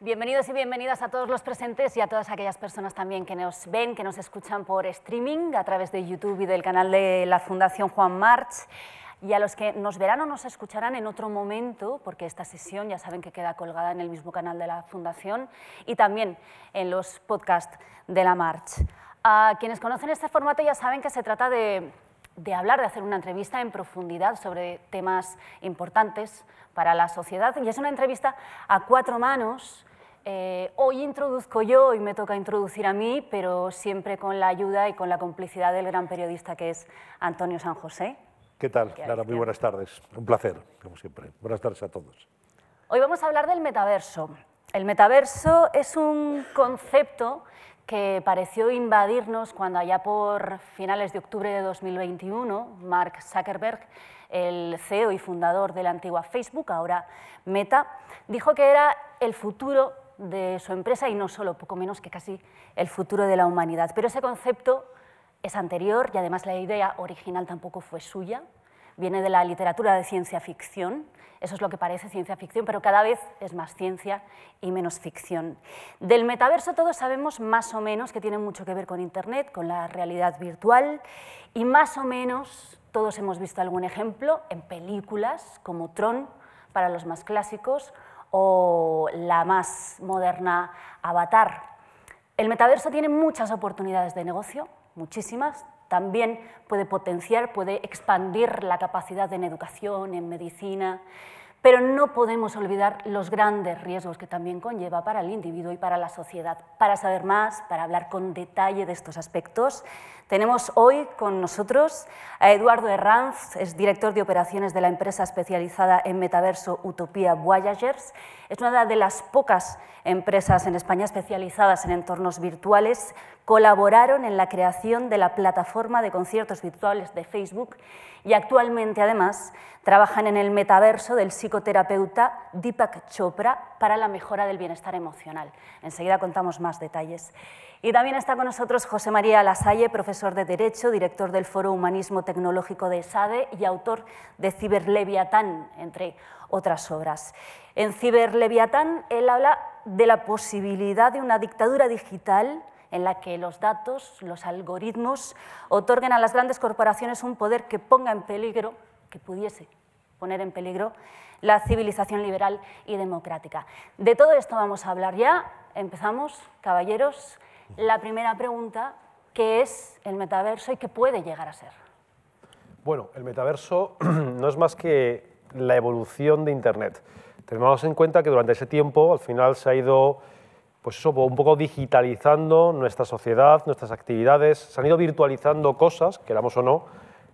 Bienvenidos y bienvenidas a todos los presentes y a todas aquellas personas también que nos ven, que nos escuchan por streaming a través de YouTube y del canal de la Fundación Juan March y a los que nos verán o nos escucharán en otro momento, porque esta sesión ya saben que queda colgada en el mismo canal de la Fundación y también en los podcasts de la March. A quienes conocen este formato ya saben que se trata de, de hablar, de hacer una entrevista en profundidad sobre temas importantes para la sociedad y es una entrevista a cuatro manos eh, hoy introduzco yo, y me toca introducir a mí, pero siempre con la ayuda y con la complicidad del gran periodista que es Antonio San José. ¿Qué tal, Clara? Muy buenas tardes. Un placer, como siempre. Buenas tardes a todos. Hoy vamos a hablar del metaverso. El metaverso es un concepto que pareció invadirnos cuando allá por finales de octubre de 2021, Mark Zuckerberg, el CEO y fundador de la antigua Facebook, ahora Meta, dijo que era el futuro de su empresa y no solo, poco menos que casi el futuro de la humanidad. Pero ese concepto es anterior y además la idea original tampoco fue suya, viene de la literatura de ciencia ficción, eso es lo que parece ciencia ficción, pero cada vez es más ciencia y menos ficción. Del metaverso todos sabemos más o menos que tiene mucho que ver con Internet, con la realidad virtual, y más o menos todos hemos visto algún ejemplo en películas como Tron, para los más clásicos, o la más moderna Avatar. El metaverso tiene muchas oportunidades de negocio, muchísimas. También puede potenciar, puede expandir la capacidad en educación, en medicina, pero no podemos olvidar los grandes riesgos que también conlleva para el individuo y para la sociedad. Para saber más, para hablar con detalle de estos aspectos, tenemos hoy con nosotros a Eduardo Herranz, es director de operaciones de la empresa especializada en metaverso Utopía Voyagers. Es una de las pocas empresas en España especializadas en entornos virtuales. Colaboraron en la creación de la plataforma de conciertos virtuales de Facebook y actualmente además trabajan en el metaverso del psicoterapeuta Deepak Chopra para la mejora del bienestar emocional. Enseguida contamos más detalles. Y también está con nosotros José María Lasalle, profesor de Derecho, director del Foro Humanismo Tecnológico de SADE y autor de Ciberleviatán, entre otras obras. En Ciberleviatán él habla de la posibilidad de una dictadura digital en la que los datos, los algoritmos, otorguen a las grandes corporaciones un poder que ponga en peligro, que pudiese poner en peligro, la civilización liberal y democrática. De todo esto vamos a hablar ya. Empezamos, caballeros. La primera pregunta, ¿qué es el metaverso y qué puede llegar a ser? Bueno, el metaverso no es más que la evolución de Internet. Tenemos en cuenta que durante ese tiempo, al final, se ha ido pues eso, un poco digitalizando nuestra sociedad, nuestras actividades, se han ido virtualizando cosas, queramos o no,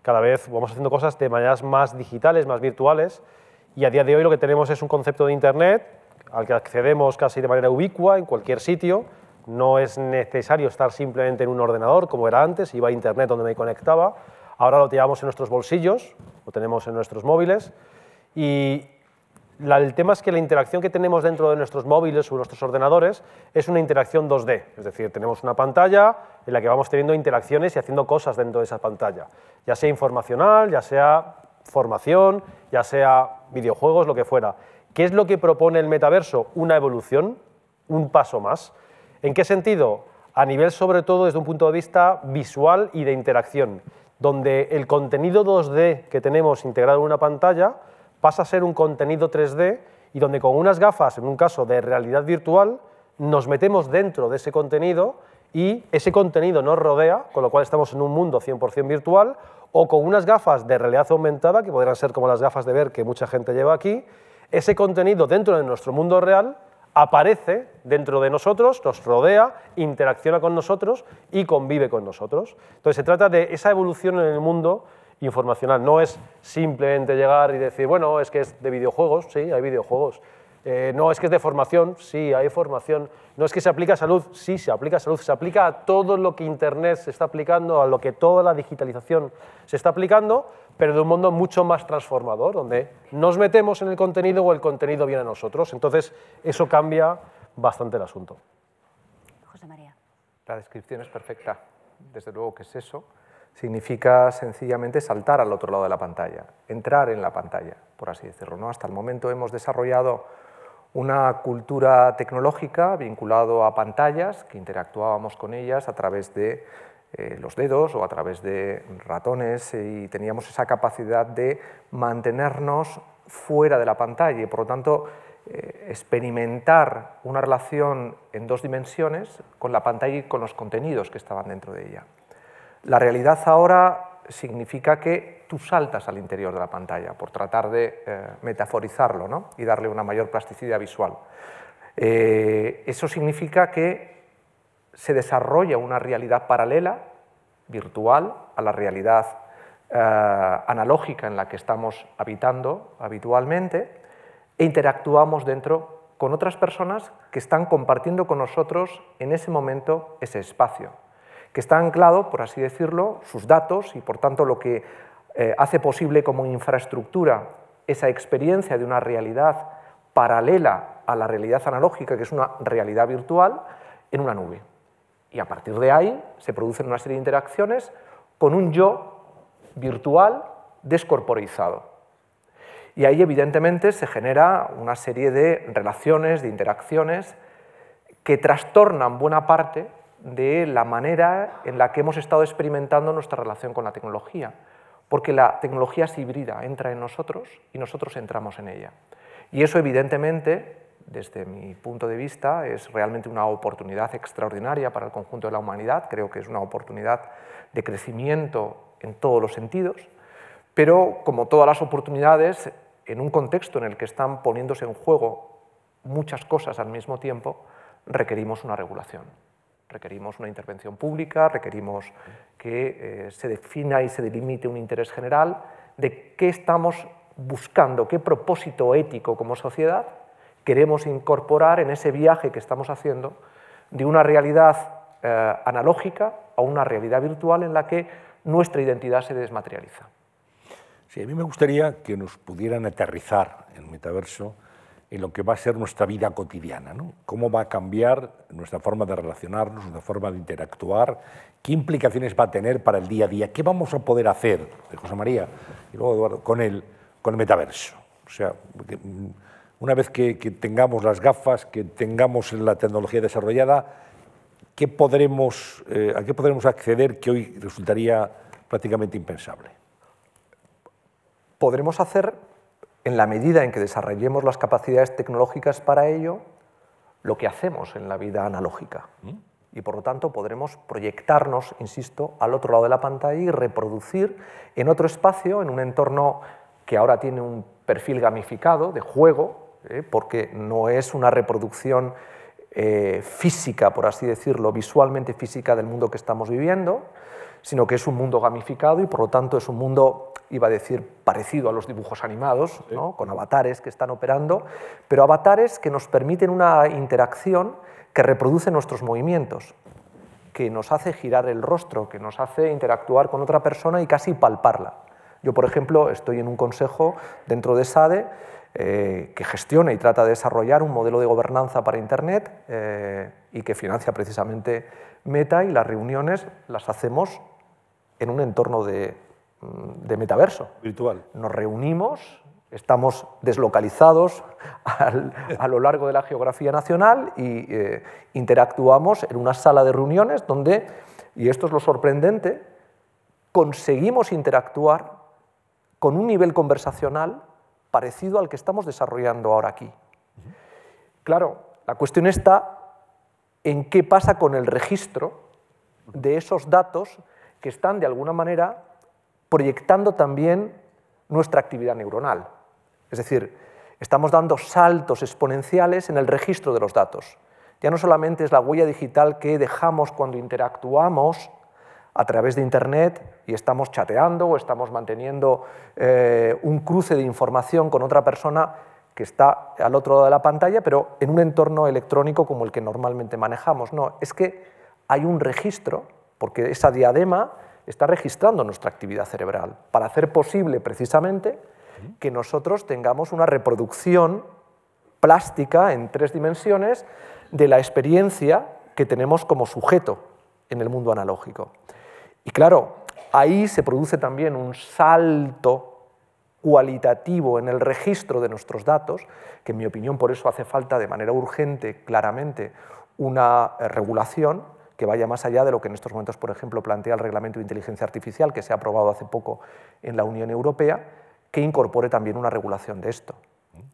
cada vez vamos haciendo cosas de maneras más digitales, más virtuales, y a día de hoy lo que tenemos es un concepto de Internet al que accedemos casi de manera ubicua en cualquier sitio, no es necesario estar simplemente en un ordenador como era antes, iba a Internet donde me conectaba, ahora lo llevamos en nuestros bolsillos, lo tenemos en nuestros móviles, y el tema es que la interacción que tenemos dentro de nuestros móviles o nuestros ordenadores es una interacción 2D, es decir, tenemos una pantalla en la que vamos teniendo interacciones y haciendo cosas dentro de esa pantalla, ya sea informacional, ya sea formación, ya sea videojuegos, lo que fuera. ¿Qué es lo que propone el metaverso? Una evolución, un paso más. ¿En qué sentido? A nivel sobre todo desde un punto de vista visual y de interacción, donde el contenido 2D que tenemos integrado en una pantalla pasa a ser un contenido 3D y donde con unas gafas, en un caso de realidad virtual, nos metemos dentro de ese contenido y ese contenido nos rodea, con lo cual estamos en un mundo 100% virtual, o con unas gafas de realidad aumentada, que podrán ser como las gafas de ver que mucha gente lleva aquí, ese contenido dentro de nuestro mundo real aparece dentro de nosotros, nos rodea, interacciona con nosotros y convive con nosotros. Entonces se trata de esa evolución en el mundo informacional. No es simplemente llegar y decir, bueno, es que es de videojuegos, sí, hay videojuegos. Eh, no es que es de formación, sí, hay formación. No es que se aplica a salud, sí, se aplica a salud. Se aplica a todo lo que Internet se está aplicando, a lo que toda la digitalización se está aplicando, pero de un mundo mucho más transformador, donde nos metemos en el contenido o el contenido viene a nosotros. Entonces, eso cambia bastante el asunto. José María. La descripción es perfecta. Desde luego que es eso significa sencillamente saltar al otro lado de la pantalla, entrar en la pantalla, por así decirlo. ¿no? Hasta el momento hemos desarrollado una cultura tecnológica vinculado a pantallas, que interactuábamos con ellas a través de eh, los dedos o a través de ratones y teníamos esa capacidad de mantenernos fuera de la pantalla y por lo tanto eh, experimentar una relación en dos dimensiones con la pantalla y con los contenidos que estaban dentro de ella. La realidad ahora significa que tú saltas al interior de la pantalla, por tratar de eh, metaforizarlo ¿no? y darle una mayor plasticidad visual. Eh, eso significa que se desarrolla una realidad paralela, virtual, a la realidad eh, analógica en la que estamos habitando habitualmente e interactuamos dentro con otras personas que están compartiendo con nosotros en ese momento ese espacio que está anclado, por así decirlo, sus datos y por tanto lo que eh, hace posible como infraestructura esa experiencia de una realidad paralela a la realidad analógica, que es una realidad virtual, en una nube. Y a partir de ahí se producen una serie de interacciones con un yo virtual descorporizado. Y ahí evidentemente se genera una serie de relaciones, de interacciones que trastornan buena parte de la manera en la que hemos estado experimentando nuestra relación con la tecnología, porque la tecnología es híbrida, entra en nosotros y nosotros entramos en ella. Y eso evidentemente, desde mi punto de vista, es realmente una oportunidad extraordinaria para el conjunto de la humanidad, creo que es una oportunidad de crecimiento en todos los sentidos, pero como todas las oportunidades, en un contexto en el que están poniéndose en juego muchas cosas al mismo tiempo, requerimos una regulación. Requerimos una intervención pública, requerimos que eh, se defina y se delimite un interés general de qué estamos buscando, qué propósito ético como sociedad queremos incorporar en ese viaje que estamos haciendo de una realidad eh, analógica a una realidad virtual en la que nuestra identidad se desmaterializa. Sí, a mí me gustaría que nos pudieran aterrizar el metaverso en lo que va a ser nuestra vida cotidiana, ¿no? cómo va a cambiar nuestra forma de relacionarnos, nuestra forma de interactuar, qué implicaciones va a tener para el día a día, qué vamos a poder hacer, José María y luego Eduardo, con el, con el metaverso. O sea, mm, una vez que, tengamos las gafas, que tengamos la tecnología desarrollada, ¿qué podremos, eh, ¿a qué podremos acceder que hoy resultaría prácticamente impensable? Podremos hacer en la medida en que desarrollemos las capacidades tecnológicas para ello, lo que hacemos en la vida analógica. ¿Mm? Y por lo tanto podremos proyectarnos, insisto, al otro lado de la pantalla y reproducir en otro espacio, en un entorno que ahora tiene un perfil gamificado de juego, ¿eh? porque no es una reproducción eh, física, por así decirlo, visualmente física del mundo que estamos viviendo, sino que es un mundo gamificado y por lo tanto es un mundo, iba a decir, parecido a los dibujos animados, con avatares que están operando, pero avatares que nos permiten una interacción que reproduce nuestros movimientos, que nos hace girar el rostro, que nos hace interactuar con otra persona y casi palparla. Yo, por ejemplo, estoy en un consejo dentro de SADE eh, que gestiona y trata de desarrollar un modelo de gobernanza para Internet eh, y que financia precisamente Meta y las reuniones las hacemos en un entorno de, mm, de metaverso. Virtual. Nos reunimos, estamos deslocalizados a lo largo de la geografía nacional y eh, interactuamos en una sala de reuniones donde, y esto es lo sorprendente, conseguimos interactuar con un nivel conversacional parecido al que estamos desarrollando ahora aquí. Claro, la cuestión está en qué pasa con el registro de esos datos que están de alguna manera proyectando también nuestra actividad neuronal. Es decir, estamos dando saltos exponenciales en el registro de los datos. Ya no solamente es la huella digital que dejamos cuando interactuamos a través de Internet y estamos chateando o estamos manteniendo eh, un cruce de información con otra persona que está al otro lado de la pantalla, pero en un entorno electrónico como el que normalmente manejamos. No, es que hay un registro porque esa diadema está registrando nuestra actividad cerebral para hacer posible precisamente que nosotros tengamos una reproducción plástica en tres dimensiones de la experiencia que tenemos como sujeto en el mundo analógico. Y claro, ahí se produce también un salto cualitativo en el registro de nuestros datos, que en mi opinión por eso hace falta de manera urgente, claramente, una eh, regulación que vaya más allá de lo que en estos momentos, por ejemplo, plantea el Reglamento de Inteligencia Artificial, que se ha aprobado hace poco en la Unión Europea, que incorpore también una regulación de esto.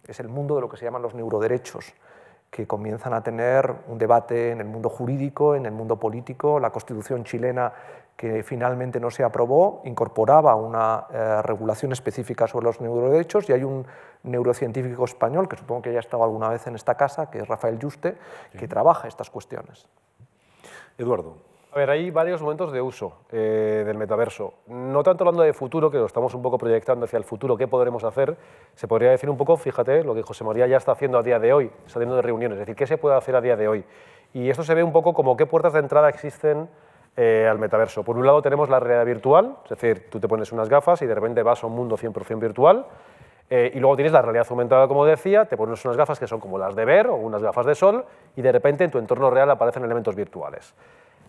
Es el mundo de lo que se llaman los neuroderechos, que comienzan a tener un debate en el mundo jurídico, en el mundo político. La Constitución chilena, que finalmente no se aprobó, incorporaba una eh, regulación específica sobre los neuroderechos y hay un neurocientífico español, que supongo que ya ha estado alguna vez en esta casa, que es Rafael Juste, que trabaja estas cuestiones. Eduardo. A ver, hay varios momentos de uso eh, del metaverso. No tanto hablando de futuro, que lo estamos un poco proyectando hacia el futuro, qué podremos hacer, se podría decir un poco, fíjate, lo que José María ya está haciendo a día de hoy, saliendo de reuniones, es decir, qué se puede hacer a día de hoy. Y esto se ve un poco como qué puertas de entrada existen eh, al metaverso. Por un lado tenemos la realidad virtual, es decir, tú te pones unas gafas y de repente vas a un mundo 100% virtual, eh, y luego tienes la realidad aumentada, como decía, te pones unas gafas que son como las de ver o unas gafas de sol, y de repente en tu entorno real aparecen elementos virtuales.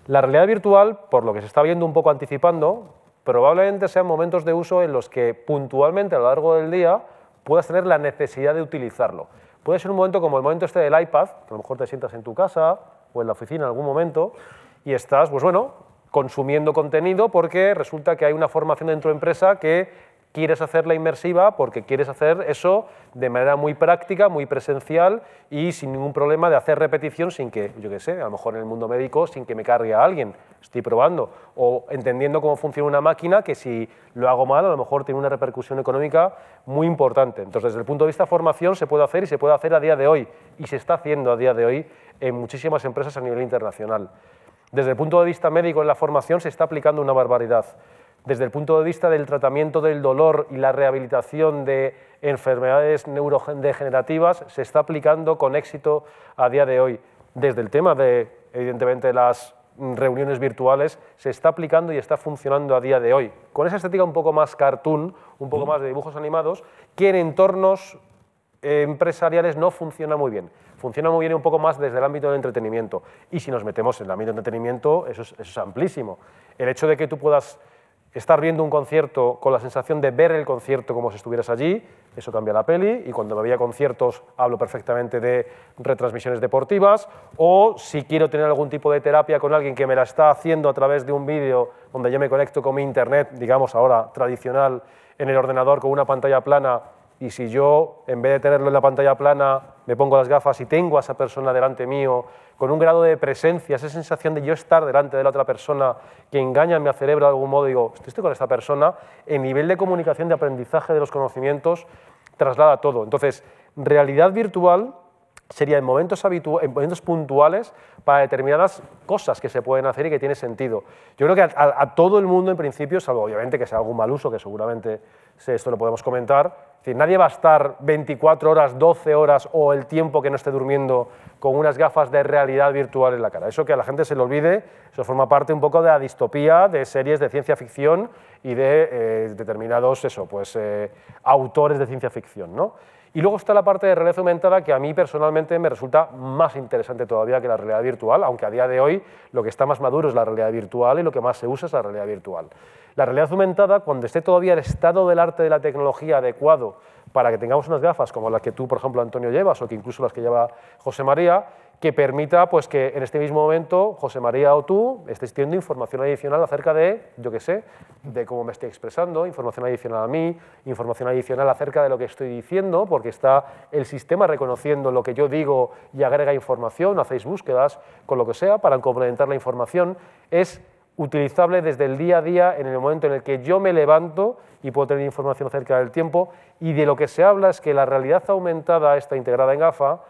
La realidad virtual, por lo que se está viendo un poco anticipando, probablemente sean momentos de uso en los que puntualmente a lo largo del día puedas tener la necesidad de utilizarlo. Puede ser un momento como el momento este del iPad, que a lo mejor te sientas en tu casa o en la oficina en algún momento y estás, pues bueno, consumiendo contenido porque resulta que hay una formación dentro de empresa que quieres hacerla inmersiva porque quieres hacer eso de manera muy práctica, muy presencial y sin ningún problema de hacer repetición sin que, yo qué sé, a lo mejor en el mundo médico, sin que me cargue a alguien, estoy probando, o entendiendo cómo funciona una máquina que si lo hago mal a lo mejor tiene una repercusión económica muy importante. Entonces, desde el punto de vista de formación se puede hacer y se puede hacer a día de hoy y se está haciendo a día de hoy en muchísimas empresas a nivel internacional. Desde el punto de vista médico en la formación se está aplicando una barbaridad desde el punto de vista del tratamiento del dolor y la rehabilitación de enfermedades neurodegenerativas, se está aplicando con éxito a día de hoy. Desde el tema de, evidentemente, las reuniones virtuales, se está aplicando y está funcionando a día de hoy. Con esa estética un poco más cartoon, un poco más de dibujos animados, que en entornos empresariales no funciona muy bien. Funciona muy bien un poco más desde el ámbito del entretenimiento. Y si nos metemos en el ámbito del entretenimiento, eso es, eso es amplísimo. El hecho de que tú puedas estar viendo un concierto con la sensación de ver el concierto como si estuvieras allí, eso cambia la peli, y cuando me veía conciertos hablo perfectamente de retransmisiones deportivas, o si quiero tener algún tipo de terapia con alguien que me la está haciendo a través de un vídeo donde yo me conecto con mi internet, digamos ahora tradicional, en el ordenador con una pantalla plana, y si yo, en vez de tenerlo en la pantalla plana, me pongo las gafas y tengo a esa persona delante mío, con un grado de presencia, esa sensación de yo estar delante de la otra persona que engaña a mi cerebro de algún modo, digo, estoy con esta persona, el nivel de comunicación, de aprendizaje de los conocimientos traslada todo. Entonces, realidad virtual sería en momentos, en momentos puntuales para determinadas cosas que se pueden hacer y que tiene sentido. Yo creo que a, a todo el mundo en principio, salvo obviamente que sea algún mal uso, que seguramente esto lo podemos comentar, decir, nadie va a estar 24 horas, 12 horas o el tiempo que no esté durmiendo con unas gafas de realidad virtual en la cara. Eso que a la gente se le olvide, eso forma parte un poco de la distopía de series de ciencia ficción y de eh, determinados eso, pues, eh, autores de ciencia ficción. ¿no? Y luego está la parte de realidad aumentada que a mí personalmente me resulta más interesante todavía que la realidad virtual, aunque a día de hoy lo que está más maduro es la realidad virtual y lo que más se usa es la realidad virtual. La realidad aumentada, cuando esté todavía el estado del arte de la tecnología adecuado para que tengamos unas gafas como las que tú, por ejemplo, Antonio, llevas o que incluso las que lleva José María, que permita pues, que en este mismo momento José María o tú estés teniendo información adicional acerca de, yo qué sé, de cómo me estoy expresando, información adicional a mí, información adicional acerca de lo que estoy diciendo, porque está el sistema reconociendo lo que yo digo y agrega información, hacéis búsquedas con lo que sea para complementar la información, es utilizable desde el día a día en el momento en el que yo me levanto y puedo tener información acerca del tiempo y de lo que se habla es que la realidad aumentada está integrada en GAFA,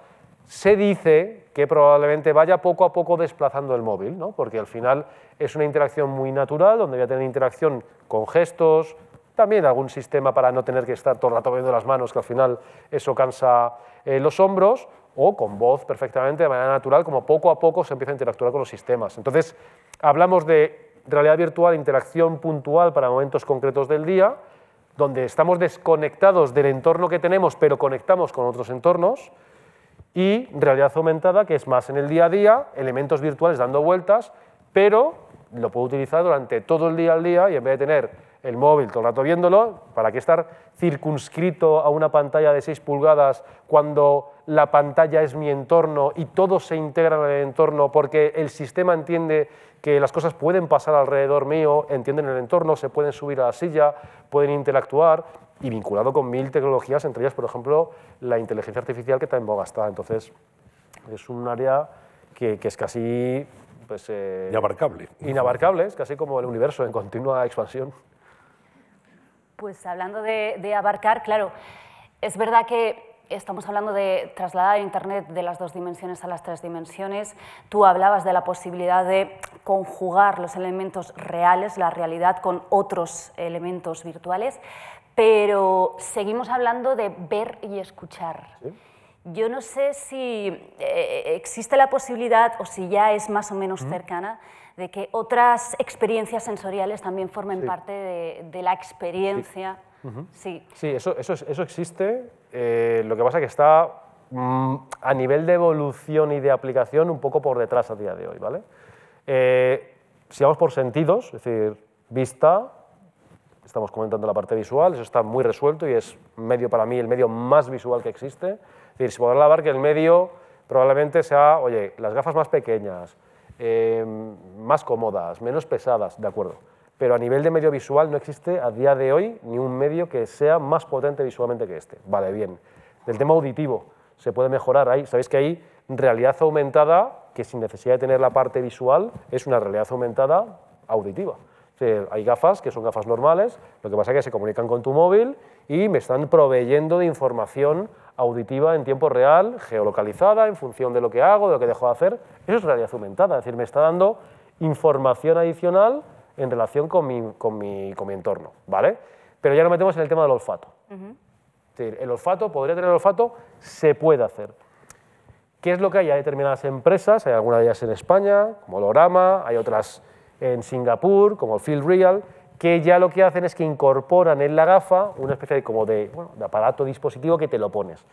se dice que probablemente vaya poco a poco desplazando el móvil, ¿no? porque al final es una interacción muy natural, donde voy a tener interacción con gestos, también algún sistema para no tener que estar todo el rato viendo las manos, que al final eso cansa eh, los hombros, o con voz perfectamente de manera natural, como poco a poco se empieza a interactuar con los sistemas. Entonces, hablamos de realidad virtual, interacción puntual para momentos concretos del día, donde estamos desconectados del entorno que tenemos, pero conectamos con otros entornos, y realidad aumentada, que es más en el día a día, elementos virtuales dando vueltas, pero lo puedo utilizar durante todo el día al día y en vez de tener el móvil todo el rato viéndolo, ¿para qué estar circunscrito a una pantalla de 6 pulgadas cuando la pantalla es mi entorno y todo se integra en el entorno porque el sistema entiende que las cosas pueden pasar alrededor mío, entienden el entorno, se pueden subir a la silla, pueden interactuar y vinculado con mil tecnologías, entre ellas, por ejemplo, la inteligencia artificial que está en boga está. Entonces, es un área que, que es casi... Pues, eh, Inabarcable. inabarcable, es casi como el universo en continua expansión. Pues hablando de, de abarcar, claro, es verdad que estamos hablando de trasladar Internet de las dos dimensiones a las tres dimensiones. Tú hablabas de la posibilidad de conjugar los elementos reales, la realidad, con otros elementos virtuales, pero seguimos hablando de ver y escuchar. Yo no sé si eh, existe la posibilidad, o si ya es más o menos cercana, de que otras experiencias sensoriales también formen Sí. parte de, de la experiencia. Sí. Sí, eso, eso, es- eso existe. eh, lo que pasa es que está mm, a nivel de evolución y de aplicación un poco por detrás a día de hoy. ¿vale? Eh, si vamos por sentidos, es decir, vista, estamos comentando la parte visual, eso está muy resuelto y es medio para mí el medio más visual que existe. Es decir, se podrá hablar que el medio probablemente sea, oye, las gafas más pequeñas, eh, más cómodas, menos pesadas, de acuerdo. Pero a nivel de medio visual no existe a día de hoy ni un medio que sea más potente visualmente que este. Vale, bien. Del tema auditivo, se puede mejorar. Ahí, Sabéis que hay realidad aumentada, que sin necesidad de tener la parte visual, es una realidad aumentada auditiva. Hay gafas que son gafas normales, lo que pasa es que se comunican con tu móvil y me están proveyendo de información auditiva en tiempo real, geolocalizada, en función de lo que hago, de lo que dejo de hacer. Eso es realidad aumentada, es decir, me está dando información adicional en relación con mi, con mi, con mi entorno. ¿vale? Pero ya nos metemos en el tema del olfato. Es decir, el olfato, podría tener olfato, se puede hacer. ¿Qué es lo que hay? Hay determinadas empresas, hay algunas de ellas en España, como Lorama, hay otras en Singapur, como Feel Real, que ya lo que hacen es que incorporan en la gafa una especie de, como de, de aparato dispositivo que te lo pones.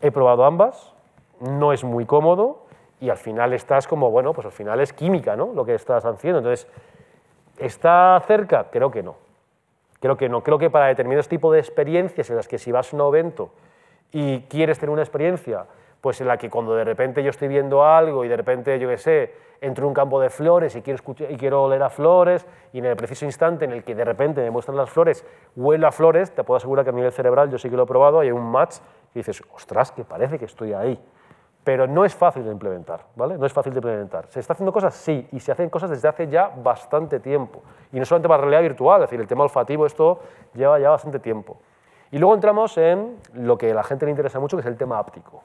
He probado ambas, no es muy cómodo y al final estás como, bueno, pues al final es química, ¿no? Lo que estás haciendo. Entonces, ¿está cerca? Creo que no. Creo que no. Creo que para determinados tipos de experiencias en las que si vas a un evento y quieres tener una experiencia, pues en la que cuando de repente yo estoy viendo algo y de repente, yo qué sé, entro en un campo de flores y quiero, escuchar, y quiero oler a flores y en el preciso instante en el que de repente me muestran las flores, huelo a flores, te puedo asegurar que a nivel cerebral, yo sí que lo he probado, hay un match y dices, ostras, que parece que estoy ahí. Pero no es fácil de implementar, ¿vale? No es fácil de implementar. ¿Se está haciendo cosas? Sí, y se hacen cosas desde hace ya bastante tiempo. Y no solamente para realidad virtual, es decir, el tema olfativo, esto lleva ya bastante tiempo. Y luego entramos en lo que a la gente le interesa mucho, que es el tema áptico.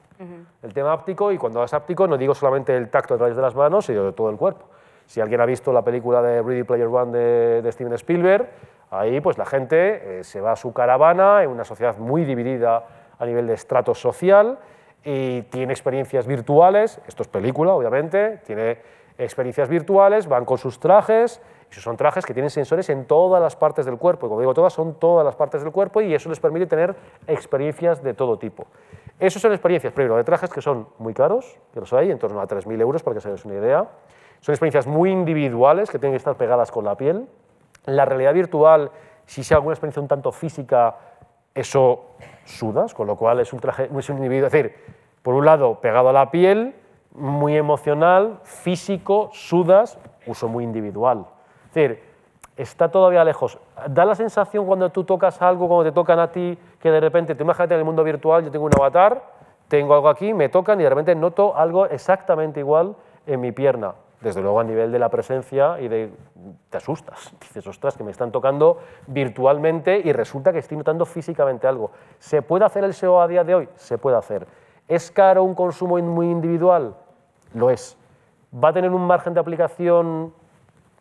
El tema áptico, y cuando es áptico no digo solamente el tacto a través de las manos, sino de todo el cuerpo. Si alguien ha visto la película de Ready Player One de, Steven Spielberg, ahí pues la gente eh, se va a su caravana en una sociedad muy dividida a nivel de estrato social y tiene experiencias virtuales, esto es película obviamente, tiene experiencias virtuales, van con sus trajes, son trajes que tienen sensores en todas las partes del cuerpo, y como digo todas, son todas las partes del cuerpo y eso les permite tener experiencias de todo tipo. Esas son experiencias, primero, de trajes que son muy caros, que los hay, en torno a 3.000 euros, para que se hagáis una idea. Son experiencias muy individuales, que tienen que estar pegadas con la piel. La realidad virtual, si sea alguna experiencia un tanto física, eso sudas, con lo cual es un traje, es un individuo, es decir, por un lado pegado a la piel, muy emocional, físico, sudas, uso muy individual. Es decir, está todavía lejos. Da la sensación cuando tú tocas algo, cuando te tocan a ti, que de repente, tú imagínate en el mundo virtual, yo tengo un avatar, tengo algo aquí, me tocan y de repente noto algo exactamente igual en mi pierna. Desde luego a nivel de la presencia y de... te asustas. Dices, ostras, que me están tocando virtualmente y resulta que estoy notando físicamente algo. ¿Se puede hacer el SEO a día de hoy? Se puede hacer. ¿Es caro un consumo muy individual? Lo es. ¿Va a tener un margen de aplicación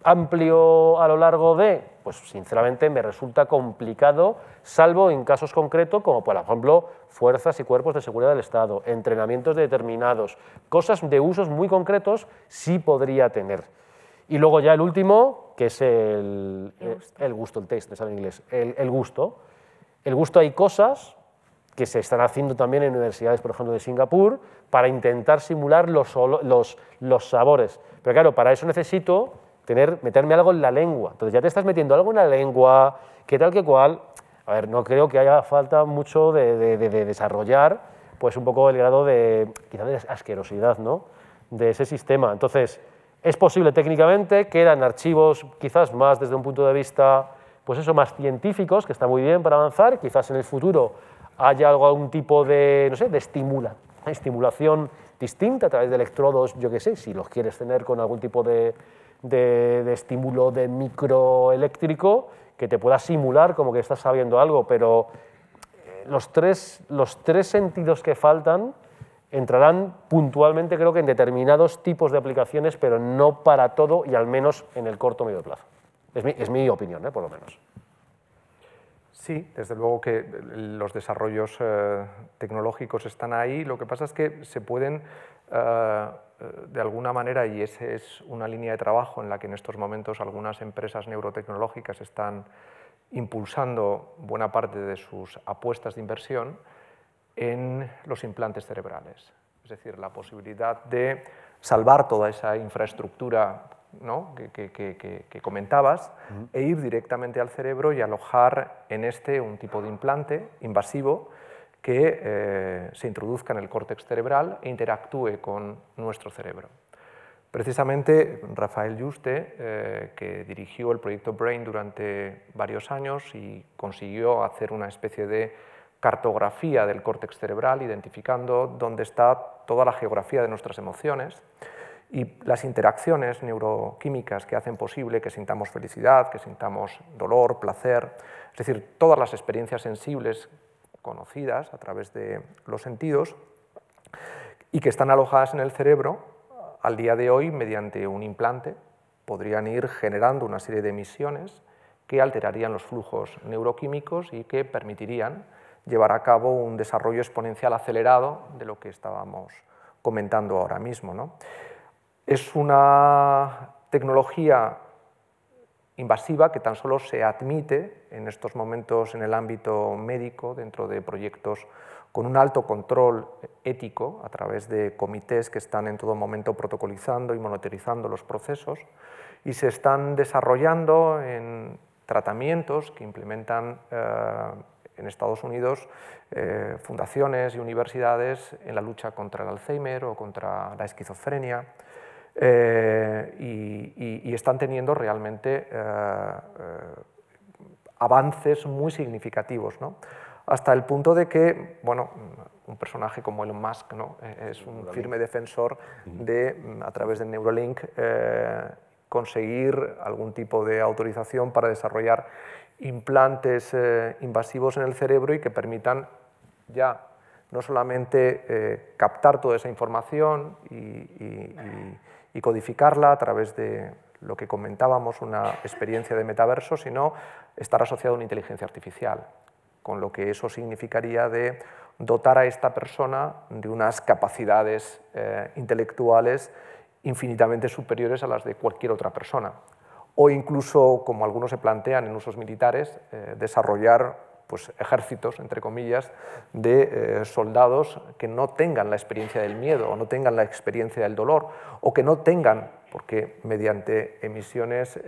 amplio a lo largo de? Pues sinceramente me resulta complicado, salvo en casos concretos como por ejemplo fuerzas y cuerpos de seguridad del Estado, entrenamientos determinados, cosas de usos muy concretos sí podría tener. Y luego ya el último, que es el, El gusto. el gusto, el taste, en inglés, el, el gusto. El gusto hay cosas que se están haciendo también en universidades, por ejemplo, de Singapur, para intentar simular los, los, los sabores. Pero claro, para eso necesito tener, meterme algo en la lengua. Entonces ya te estás metiendo algo en la lengua, qué tal que cual. A ver, no creo que haya falta mucho de, de desarrollar pues un poco el grado de, quizá de asquerosidad ¿no? de ese sistema. Entonces, es posible técnicamente, quedan archivos quizás más desde un punto de vista, pues eso, más científicos, que está muy bien para avanzar, quizás en el futuro haya algún tipo de, no sé, de estimula, estimulación distinta a través de electrodos, yo qué sé, si los quieres tener con algún tipo de, de, estímulo de microeléctrico que te pueda simular como que estás sabiendo algo, pero los tres, los tres sentidos que faltan entrarán puntualmente, creo que en determinados tipos de aplicaciones, pero no para todo y al menos en el corto o medio plazo. Es mi, es mi opinión, ¿eh? por lo menos. Sí, desde luego que los desarrollos eh, tecnológicos están ahí. Lo que pasa es que se pueden, eh, de alguna manera, y esa es una línea de trabajo en la que en estos momentos algunas empresas neurotecnológicas están impulsando buena parte de sus apuestas de inversión en los implantes cerebrales. Es decir, la posibilidad de salvar toda esa infraestructura que, comentabas e ir directamente al cerebro y alojar en este un tipo de implante invasivo que eh, se introduzca en el córtex cerebral e interactúe con nuestro cerebro. Precisamente Rafael Juste, eh, que dirigió el proyecto Brain durante varios años y consiguió hacer una especie de cartografía del córtex cerebral, identificando dónde está toda la geografía de nuestras emociones y las interacciones neuroquímicas que hacen posible que sintamos felicidad, que sintamos dolor, placer, es decir, todas las experiencias sensibles conocidas a través de los sentidos y que están alojadas en el cerebro al día de hoy, mediante un implante, podrían ir generando una serie de emisiones que alterarían los flujos neuroquímicos y que permitirían llevar a cabo un desarrollo exponencial acelerado de lo que estábamos comentando ahora mismo. Es una tecnología invasiva que tan solo se admite en estos momentos en el ámbito médico dentro de proyectos con un alto control ético a través de comités que están en todo momento protocolizando y monitorizando los procesos y se están desarrollando en tratamientos que implementan eh, en Estados Unidos eh, fundaciones y universidades en la lucha contra el Alzheimer o contra la esquizofrenia eh, y, están teniendo realmente avances muy significativos. ¿no? hasta el punto de que, bueno, un personaje como Elon Musk ¿no? Eh, es un firme defensor de, a través de Neuralink, eh, conseguir algún tipo de autorización para desarrollar implantes eh, invasivos en el cerebro y que permitan ya no solamente captar toda esa información y codificarla a través de lo que comentábamos, una experiencia de metaverso, sino estar asociado a una inteligencia artificial con lo que eso significaría de dotar a esta persona de unas capacidades eh, intelectuales infinitamente superiores a las de cualquier otra persona. O incluso, como algunos se plantean en usos militares, eh, desarrollar pues, ejércitos, entre comillas, de eh, soldados que no tengan la experiencia del miedo o no tengan la experiencia del dolor o que no tengan, porque mediante emisiones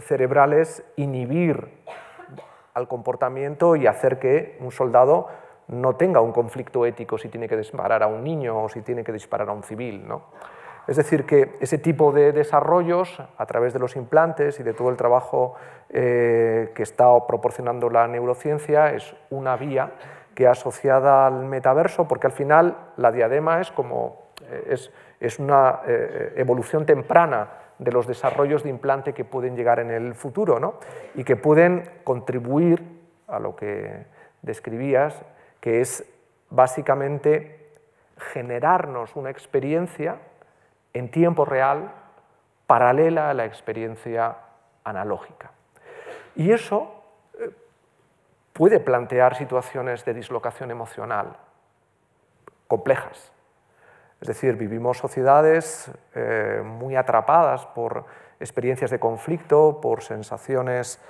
cerebrales, inhibir al comportamiento y hacer que un soldado no tenga un conflicto ético si tiene que disparar a un niño o si tiene que disparar a un civil. ¿no? Es decir, que ese tipo de desarrollos, a través de los implantes y de todo el trabajo eh, que está proporcionando la neurociencia, es una vía que asociada al metaverso, porque al final la diadema es como eh, es, una eh, evolución temprana de los desarrollos de implante que pueden llegar en el futuro ¿no? y que pueden contribuir a lo que describías, que es básicamente generarnos una experiencia en tiempo real paralela a la experiencia analógica. Y eso eh, puede plantear situaciones de dislocación emocional complejas. Es decir, vivimos sociedades eh, muy atrapadas por experiencias de conflicto, por sensaciones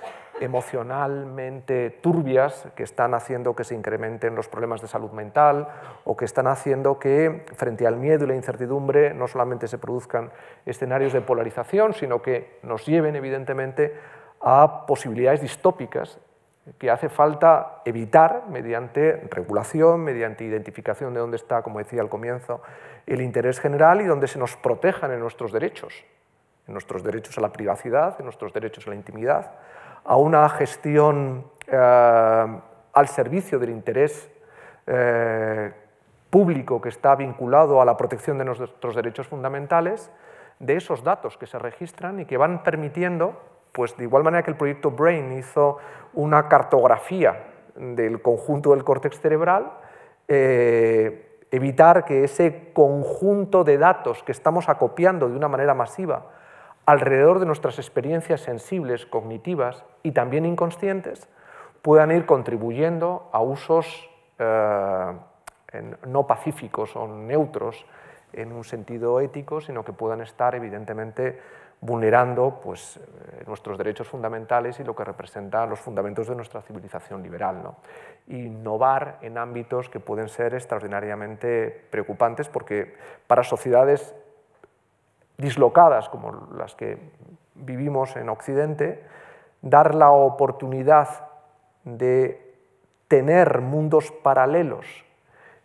emocionalmente turbias que están haciendo que se incrementen los problemas de salud mental o que están haciendo que frente al miedo y la incertidumbre no solamente se produzcan escenarios de polarización, sino que nos lleven evidentemente a posibilidades distópicas que hace falta evitar mediante regulación, mediante identificación de dónde está, como decía al comienzo, el interés general y donde se nos protejan en nuestros derechos, en nuestros derechos a la privacidad, en nuestros derechos a la intimidad, a una gestión eh, al servicio del interés eh, público que está vinculado a la protección de nuestros derechos fundamentales, de esos datos que se registran y que van permitiendo, pues de igual manera que el proyecto BRAIN hizo una cartografía del conjunto del córtex cerebral, eh, evitar que ese conjunto de datos que estamos acopiando de una manera masiva alrededor de nuestras experiencias sensibles, cognitivas y también inconscientes, puedan ir contribuyendo a usos eh, no pacíficos o neutros en un sentido ético, sino que puedan estar evidentemente vulnerando pues, eh, nuestros derechos fundamentales y lo que representa los fundamentos de nuestra civilización liberal. ¿no? Innovar en ámbitos que pueden ser extraordinariamente preocupantes porque para sociedades dislocadas como las que vivimos en Occidente, dar la oportunidad de tener mundos paralelos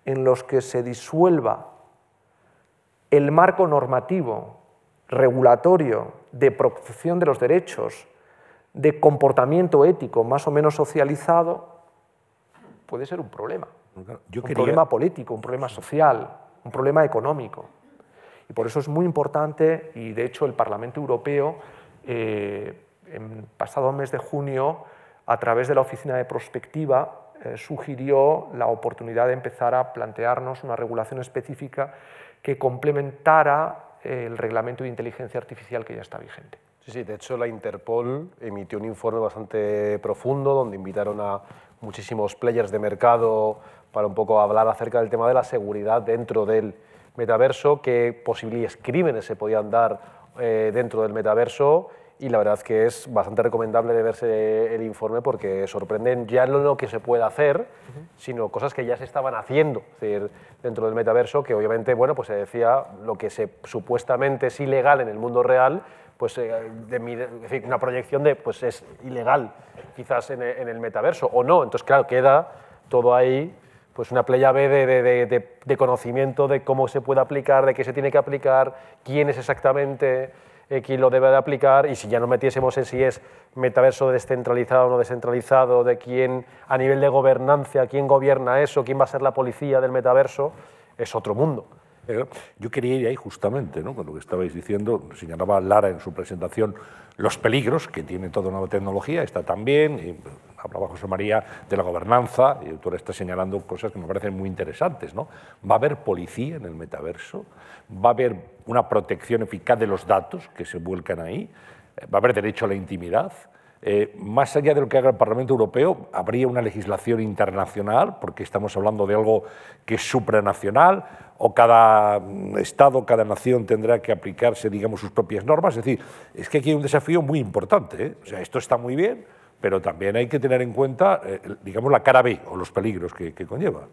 en los que se disuelva el marco normativo, regulatorio, de protección de los derechos, de comportamiento ético más o menos socializado, puede ser un problema. un problema político, un problema social, un problema económico. Y por eso es muy importante, y de hecho el Parlamento Europeo, eh, en pasado mes de junio, a través de la Oficina de Prospectiva, eh, sugirió la oportunidad de empezar a plantearnos una regulación específica que complementara el reglamento de inteligencia artificial que ya está vigente. Sí, sí, de hecho la Interpol emitió un informe bastante profundo donde invitaron a muchísimos players de mercado para un poco hablar acerca del tema de la seguridad dentro del metaverso, qué posibles crímenes se podían dar eh, dentro del metaverso. Y la verdad que es bastante recomendable de verse el informe porque sorprenden ya no lo que se puede hacer, sino cosas que ya se estaban haciendo. Dentro del metaverso, que obviamente, bueno, pues se decía lo que se, supuestamente es ilegal en el mundo real, pues eh, de, una proyección de, pues es ilegal quizás en, en el metaverso o no, entonces claro, queda todo ahí pues una playa B de, conocimiento de cómo se puede aplicar, de qué se tiene que aplicar, quién es exactamente eh, quien lo debe de aplicar y si ya nos metiésemos en si es metaverso descentralizado o no descentralizado, de quién a nivel de gobernanza, quién gobierna eso, quién va a ser la policía del metaverso, es otro mundo. Yo quería ir ahí justamente, ¿no? con lo que estabais diciendo, señalaba Lara en su presentación los peligros que tiene toda nueva tecnología, está también, y hablaba José María de la gobernanza, y tú está señalando cosas que me parecen muy interesantes. ¿no? Va a haber policía en el metaverso, va a haber una protección eficaz de los datos que se vuelcan ahí, va a haber derecho a la intimidad, eh, más allá de lo que haga el Parlamento Europeo, habría una legislación internacional, porque estamos hablando de algo que es supranacional, o cada mm, Estado, cada nación tendrá que aplicarse, digamos, sus propias normas. Es decir, es que aquí hay un desafío muy importante. ¿eh? O sea, esto está muy bien, pero también hay que tener en cuenta, eh, digamos, la cara B o los peligros que conlleva.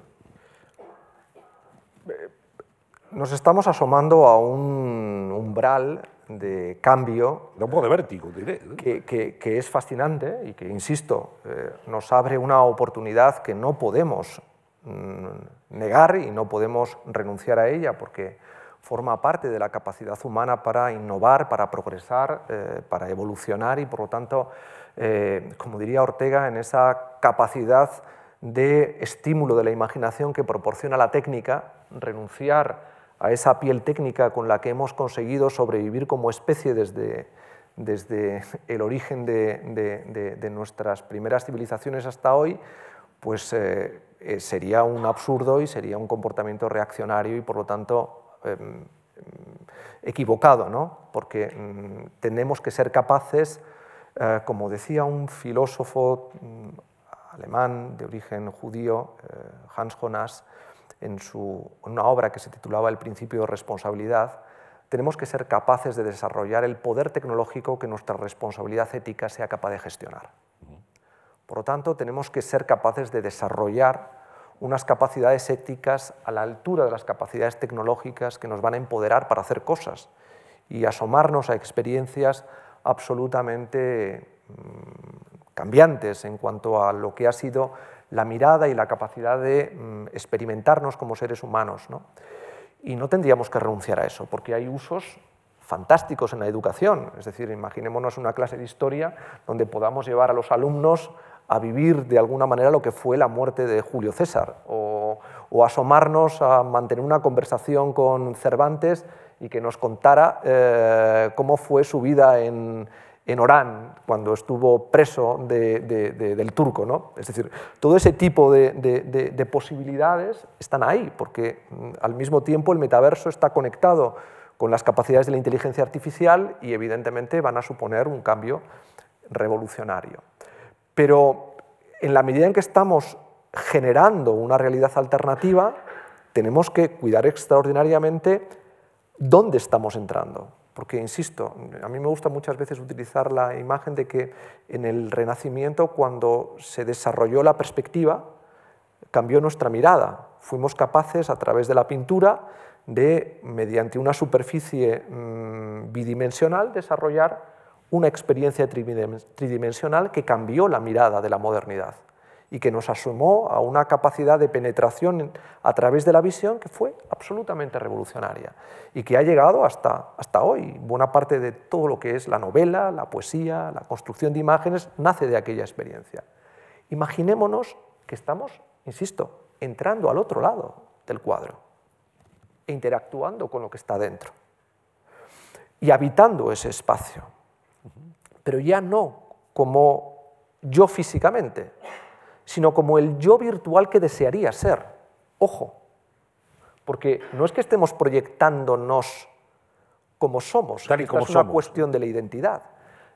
Nos estamos asomando a un umbral de cambio. De un poco de vértigo, diré. Que, es fascinante y que, insisto, eh, nos abre una oportunidad que no podemos mm, negar y no podemos renunciar a ella porque forma parte de la capacidad humana para innovar, para progresar, eh, para evolucionar y, por lo tanto, eh, como diría Ortega, en esa capacidad de estímulo de la imaginación que proporciona la técnica, renunciar a esa piel técnica con la que hemos conseguido sobrevivir como especie desde, desde el origen de, nuestras primeras civilizaciones hasta hoy, pues eh, eh, sería un absurdo y sería un comportamiento reaccionario y por lo tanto em, equivocado, ¿no? porque mm, tenemos que ser capaces, eh, como decía un filósofo mm, alemán de origen judío, Hans Jonas, en, su, una obra que se titulaba El principio de responsabilidad, tenemos que ser capaces de desarrollar el poder tecnológico que nuestra responsabilidad ética sea capaz de gestionar. Por lo tanto, tenemos que ser capaces de desarrollar unas capacidades éticas a la altura de las capacidades tecnológicas que nos van a empoderar para hacer cosas y asomarnos a experiencias absolutamente mm, cambiantes en cuanto a lo que ha sido la mirada y la capacidad de mm, experimentarnos como seres humanos. Y no tendríamos que renunciar a eso, porque hay usos fantásticos en la educación. Es decir, imaginémonos una clase de historia donde podamos llevar a los alumnos a vivir de alguna manera lo que fue la muerte de Julio César, o, asomarnos a mantener una conversación con Cervantes y que nos contara eh, cómo fue su vida en, en Orán, cuando estuvo preso del turco. ¿no? Es decir, todo ese tipo de, posibilidades están ahí, porque mm, al mismo tiempo el metaverso está conectado con las capacidades de la inteligencia artificial y evidentemente van a suponer un cambio revolucionario. Pero en la medida en que estamos generando una realidad alternativa, tenemos que cuidar extraordinariamente dónde estamos entrando. Porque, insisto, a mí me gusta muchas veces utilizar la imagen de que en el Renacimiento, cuando se desarrolló la perspectiva, cambió nuestra mirada. Fuimos capaces, a través de la pintura, de, mediante una superficie mm, bidimensional, desarrollar una experiencia tridimensional que cambió la mirada de la modernidad y que nos asomó a una capacidad de penetración a través de la visión que fue absolutamente revolucionaria y que ha llegado hasta, hasta hoy. Buena parte de todo lo que es la novela, la poesía, la construcción de imágenes nace de aquella experiencia. Imaginémonos que estamos, insisto, entrando al otro lado del cuadro e interactuando con lo que está dentro y habitando ese espacio pero ya no como yo físicamente, sino como el yo virtual que desearía ser. Ojo, porque no es que estemos proyectándonos como somos, Tal y como es una somos. cuestión de la identidad,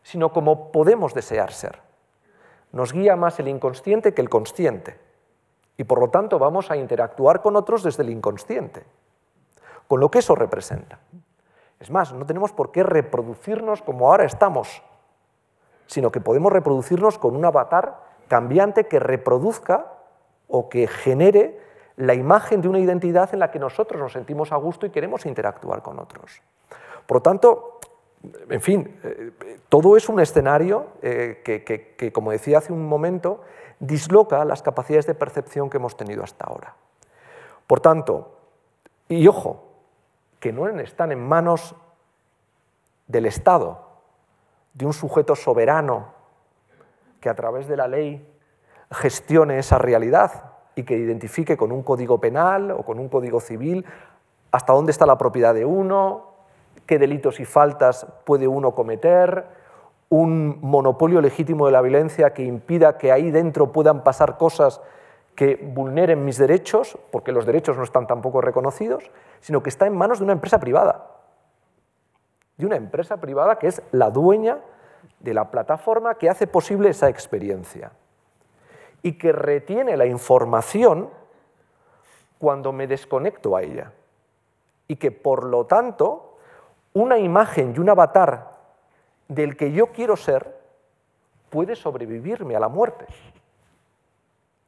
sino como podemos desear ser. Nos guía más el inconsciente que el consciente, y por lo tanto vamos a interactuar con otros desde el inconsciente, con lo que eso representa. Es más, no tenemos por qué reproducirnos como ahora estamos, sino que podemos reproducirnos con un avatar cambiante que reproduzca o que genere la imagen de una identidad en la que nosotros nos sentimos a gusto y queremos interactuar con otros. Por lo tanto, en fin, eh, todo es un escenario eh, que, como decía hace un momento, disloca las capacidades de percepción que hemos tenido hasta ahora. Por tanto, y ojo, que no están en manos del Estado, de un sujeto soberano que a través de la ley gestione esa realidad y que identifique con un código penal o con un código civil hasta dónde está la propiedad de uno, qué delitos y faltas puede uno cometer, un monopolio legítimo de la violencia que impida que ahí dentro puedan pasar cosas que vulneren mis derechos, porque los derechos no están tampoco reconocidos, sino que está en manos de una empresa privada. De una empresa privada que es la dueña de la plataforma que hace posible esa experiencia y que retiene la información cuando me desconecto a ella y que por lo tanto una imagen y un avatar del que yo quiero ser puede sobrevivirme a la muerte.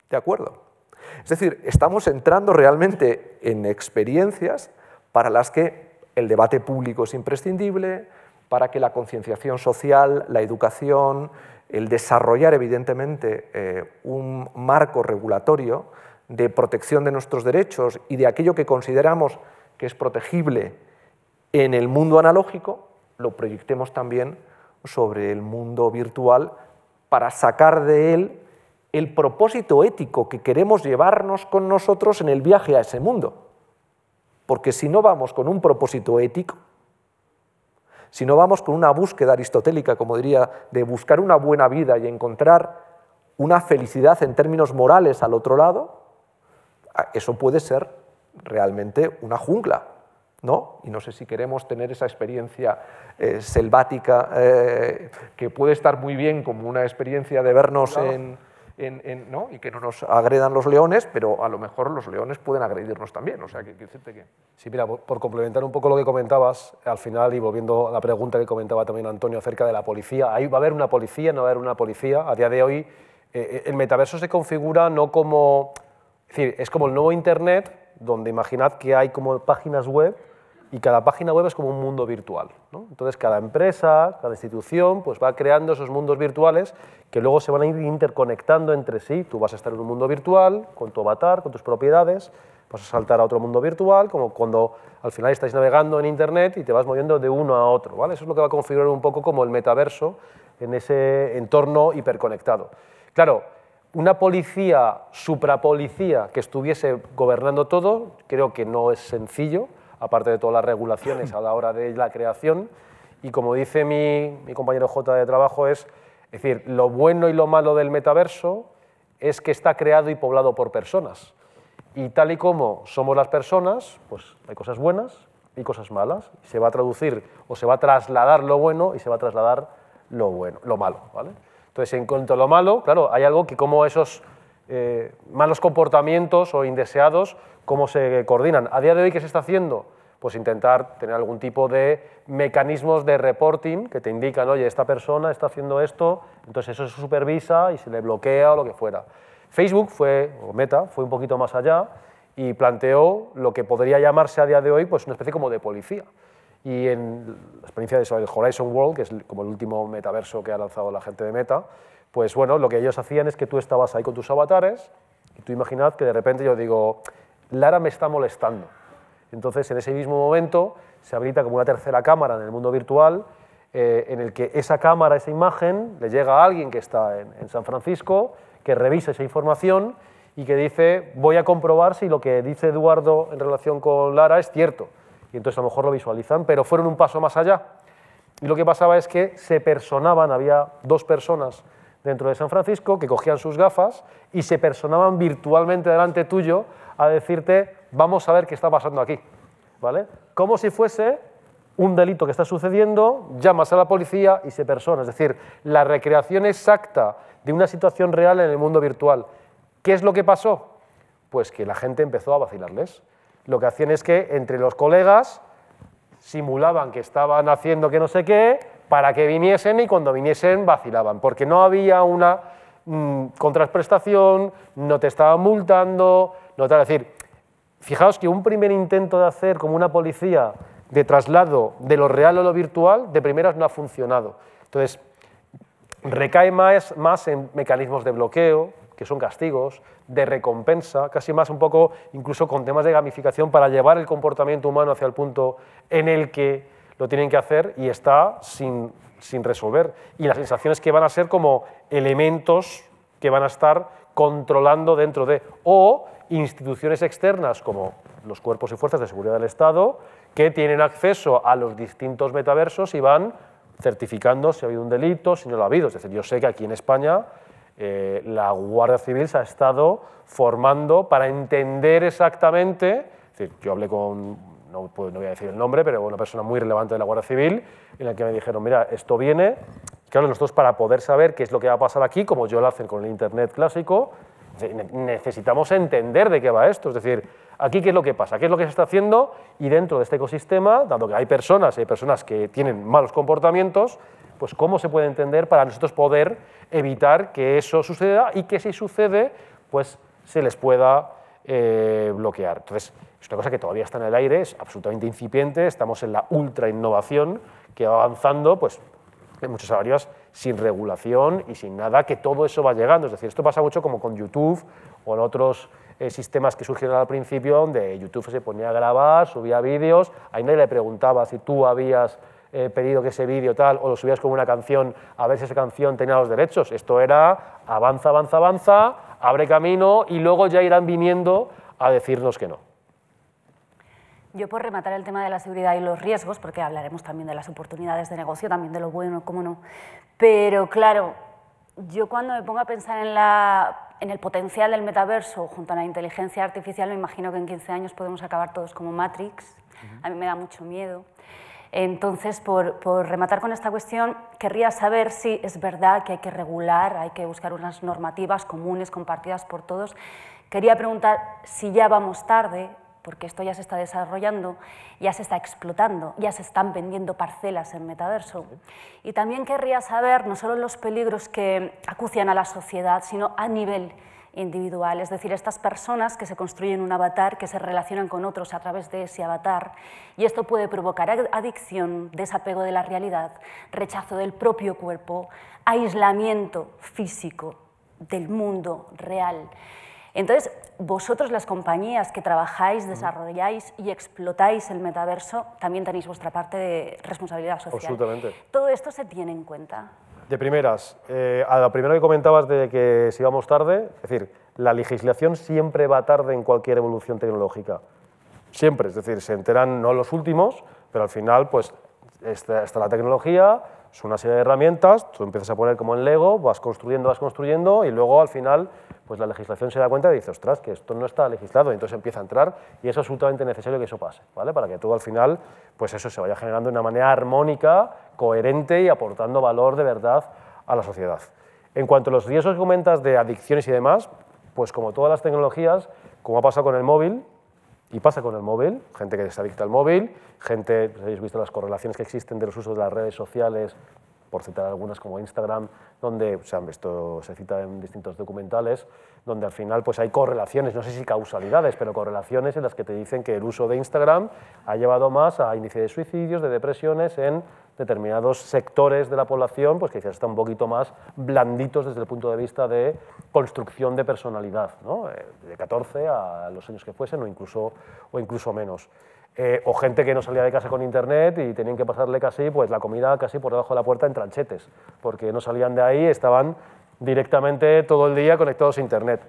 ¿De acuerdo? Es decir, estamos entrando realmente en experiencias para las que el debate público es imprescindible para que la concienciación social, la educación, el desarrollar evidentemente eh, un marco regulatorio de protección de nuestros derechos y de aquello que consideramos que es protegible en el mundo analógico, lo proyectemos también sobre el mundo virtual para sacar de él el propósito ético que queremos llevarnos con nosotros en el viaje a ese mundo. Porque si no vamos con un propósito ético, si no vamos con una búsqueda aristotélica, como diría, de buscar una buena vida y encontrar una felicidad en términos morales al otro lado, eso puede ser realmente una jungla. ¿no? Y no sé si queremos tener esa experiencia eh, selvática, eh, que puede estar muy bien como una experiencia de vernos en, en, ¿no? y que no nos agredan los leones, pero a lo mejor los leones pueden agredirnos también. O sea, que, que que... Sí, mira, por, complementar un poco lo que comentabas, al final, y volviendo a la pregunta que comentaba también Antonio acerca de la policía, ahí va a haber una policía, no va a haber una policía. A día de hoy, eh, el metaverso se configura no como... Es decir, es como el nuevo Internet, donde imaginad que hay como páginas web y cada página web es como un mundo virtual. Entonces, cada empresa, cada institución, pues va creando esos mundos virtuales que luego se van a ir interconectando entre sí. Tú vas a estar en un mundo virtual con tu avatar, con tus propiedades, vas a saltar a otro mundo virtual, como cuando al final estáis navegando en Internet y te vas moviendo de uno a otro. ¿vale? Eso es lo que va a configurar un poco como el metaverso en ese entorno hiperconectado. Claro, una policía, suprapolicía, que estuviese gobernando todo, creo que no es sencillo, aparte de todas las regulaciones a la hora de la creación. Y como dice mi, compañero J de trabajo, es, es decir, lo bueno y lo malo del metaverso es que está creado y poblado por personas. Y tal y como somos las personas, pues hay cosas buenas y cosas malas. Se va a traducir o se va a trasladar lo bueno y se va a trasladar lo, bueno, lo malo. ¿vale? Entonces, en cuanto a lo malo, claro, hay algo que como esos eh, malos comportamientos o indeseados, cómo se coordinan. A día de hoy, ¿qué se está haciendo? Pues intentar tener algún tipo de mecanismos de reporting que te indican, oye, esta persona está haciendo esto, entonces eso se supervisa y se le bloquea o lo que fuera. Facebook fue, o Meta, fue un poquito más allá y planteó lo que podría llamarse a día de hoy pues una especie como de policía. Y en la experiencia de Horizon World, que es como el último metaverso que ha lanzado la gente de Meta, pues bueno, lo que ellos hacían es que tú estabas ahí con tus avatares y tú imaginad que de repente yo digo, Lara me está molestando. Entonces, en ese mismo momento se habilita como una tercera cámara en el mundo virtual eh, en el que esa cámara, esa imagen, le llega a alguien que está en, en San Francisco, que revisa esa información y que dice, voy a comprobar si lo que dice Eduardo en relación con Lara es cierto y entonces a lo mejor lo visualizan, pero fueron un paso más allá. Y lo que pasaba es que se personaban, había dos personas dentro de San Francisco que cogían sus gafas y se personaban virtualmente delante tuyo a decirte, vamos a ver qué está pasando aquí. ¿Vale? Como si fuese un delito que está sucediendo, llamas a la policía y se persona. Es decir, la recreación exacta de una situación real en el mundo virtual. ¿Qué es lo que pasó? Pues que la gente empezó a vacilarles lo que hacían es que entre los colegas simulaban que estaban haciendo que no sé qué para que viniesen y cuando viniesen vacilaban, porque no había una mm, contraprestación, no te estaban multando, no te... Es decir, fijaos que un primer intento de hacer como una policía de traslado de lo real a lo virtual, de primeras no ha funcionado. Entonces, recae más, más en mecanismos de bloqueo, que son castigos, de recompensa, casi más un poco incluso con temas de gamificación para llevar el comportamiento humano hacia el punto en el que lo tienen que hacer y está sin, sin resolver. Y las sensaciones que van a ser como elementos que van a estar controlando dentro de, o instituciones externas como los cuerpos y fuerzas de seguridad del Estado, que tienen acceso a los distintos metaversos y van certificando si ha habido un delito, si no lo ha habido. Es decir, yo sé que aquí en España eh, la Guardia Civil se ha estado formando para entender exactamente, es decir, yo hablé con, no, no, voy a decir el nombre, pero una persona muy relevante de la Guardia Civil, en la que me dijeron, mira, esto viene, claro, nosotros para poder saber qué es lo que va a pasar aquí, como yo lo hacen con el Internet clásico, necesitamos entender de qué va esto, es decir, aquí qué es lo que pasa, qué es lo que se está haciendo y dentro de este ecosistema, dado que hay personas, hay personas que tienen malos comportamientos, pues cómo se puede entender para nosotros poder evitar que eso suceda y que si sucede, pues se les pueda eh, bloquear. Entonces, es una cosa que todavía está en el aire, es absolutamente incipiente, estamos en la ultra innovación que va avanzando, pues en muchas áreas sin regulación y sin nada, que todo eso va llegando. Es decir, esto pasa mucho como con YouTube o en otros eh, sistemas que surgieron al principio, donde YouTube se ponía a grabar, subía vídeos, ahí nadie le preguntaba si tú habías eh, pedido que ese vídeo tal, o lo subías como una canción, a ver si esa canción tenía los derechos. Esto era avanza, avanza, avanza, abre camino y luego ya irán viniendo a decirnos que no. Yo por rematar el tema de la seguridad y los riesgos, porque hablaremos también de las oportunidades de negocio, también de lo bueno, cómo no, pero claro, yo cuando me pongo a pensar en, la, en el potencial del metaverso junto a la inteligencia artificial, me imagino que en 15 años podemos acabar todos como Matrix, a mí me da mucho miedo. Entonces, por, por, rematar con esta cuestión, querría saber si es verdad que hay que regular, hay que buscar unas normativas comunes, compartidas por todos. Quería preguntar si ya vamos tarde, porque esto ya se está desarrollando, ya se está explotando, ya se están vendiendo parcelas en metaverso. Y también querría saber no solo los peligros que acucian a la sociedad, sino a nivel individual, es decir, estas personas que se construyen un avatar, que se relacionan con otros a través de ese avatar, y esto puede provocar adicción, desapego de la realidad, rechazo del propio cuerpo, aislamiento físico del mundo real. Entonces, vosotros las compañías que trabajáis, desarrolláis y explotáis el metaverso, también tenéis vuestra parte de responsabilidad social. Absolutamente. ¿Todo esto se tiene en cuenta? De primeras, eh, a lo primero que comentabas de que si vamos tarde, es decir, la legislación siempre va tarde en cualquier evolución tecnológica. Siempre, es decir, se enteran no los últimos, pero al final, pues, está, está la tecnología, es una serie de herramientas, tú empiezas a poner como en Lego, vas construyendo, vas construyendo, y luego al final pues la legislación se da cuenta y dice, ostras, que esto no está legislado, y entonces empieza a entrar y es absolutamente necesario que eso pase, ¿vale? Para que todo al final, pues eso se vaya generando de una manera armónica, coherente y aportando valor de verdad a la sociedad. En cuanto a los riesgos que comentas de adicciones y demás, pues como todas las tecnologías, como ha pasado con el móvil, y pasa con el móvil, gente que se adicta al móvil, gente, habéis visto las correlaciones que existen de los usos de las redes sociales por citar algunas como Instagram, donde se han visto, se cita en distintos documentales, donde al final pues hay correlaciones, no sé si causalidades, pero correlaciones en las que te dicen que el uso de Instagram ha llevado más a índice de suicidios, de depresiones en determinados sectores de la población, pues que quizás están un poquito más blanditos desde el punto de vista de construcción de personalidad, ¿no? Eh, de 14 a los años que fuesen o incluso, o incluso menos. Eh, o gente que no salía de casa con internet y tenían que pasarle casi pues, la comida casi por debajo de la puerta en tranchetes, porque no salían de ahí, estaban directamente todo el día conectados a internet.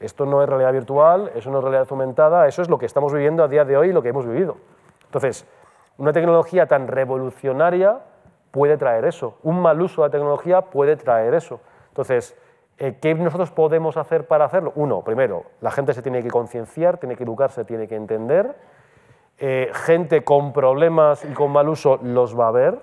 Esto no es realidad virtual, eso no es realidad aumentada, eso es lo que estamos viviendo a día de hoy y lo que hemos vivido. Entonces, una tecnología tan revolucionaria puede traer eso, un mal uso de la tecnología puede traer eso. Entonces, eh, ¿qué nosotros podemos hacer para hacerlo? Uno, primero, la gente se tiene que concienciar, tiene que educarse, tiene que entender eh, gente con problemas y con mal uso los va a ver.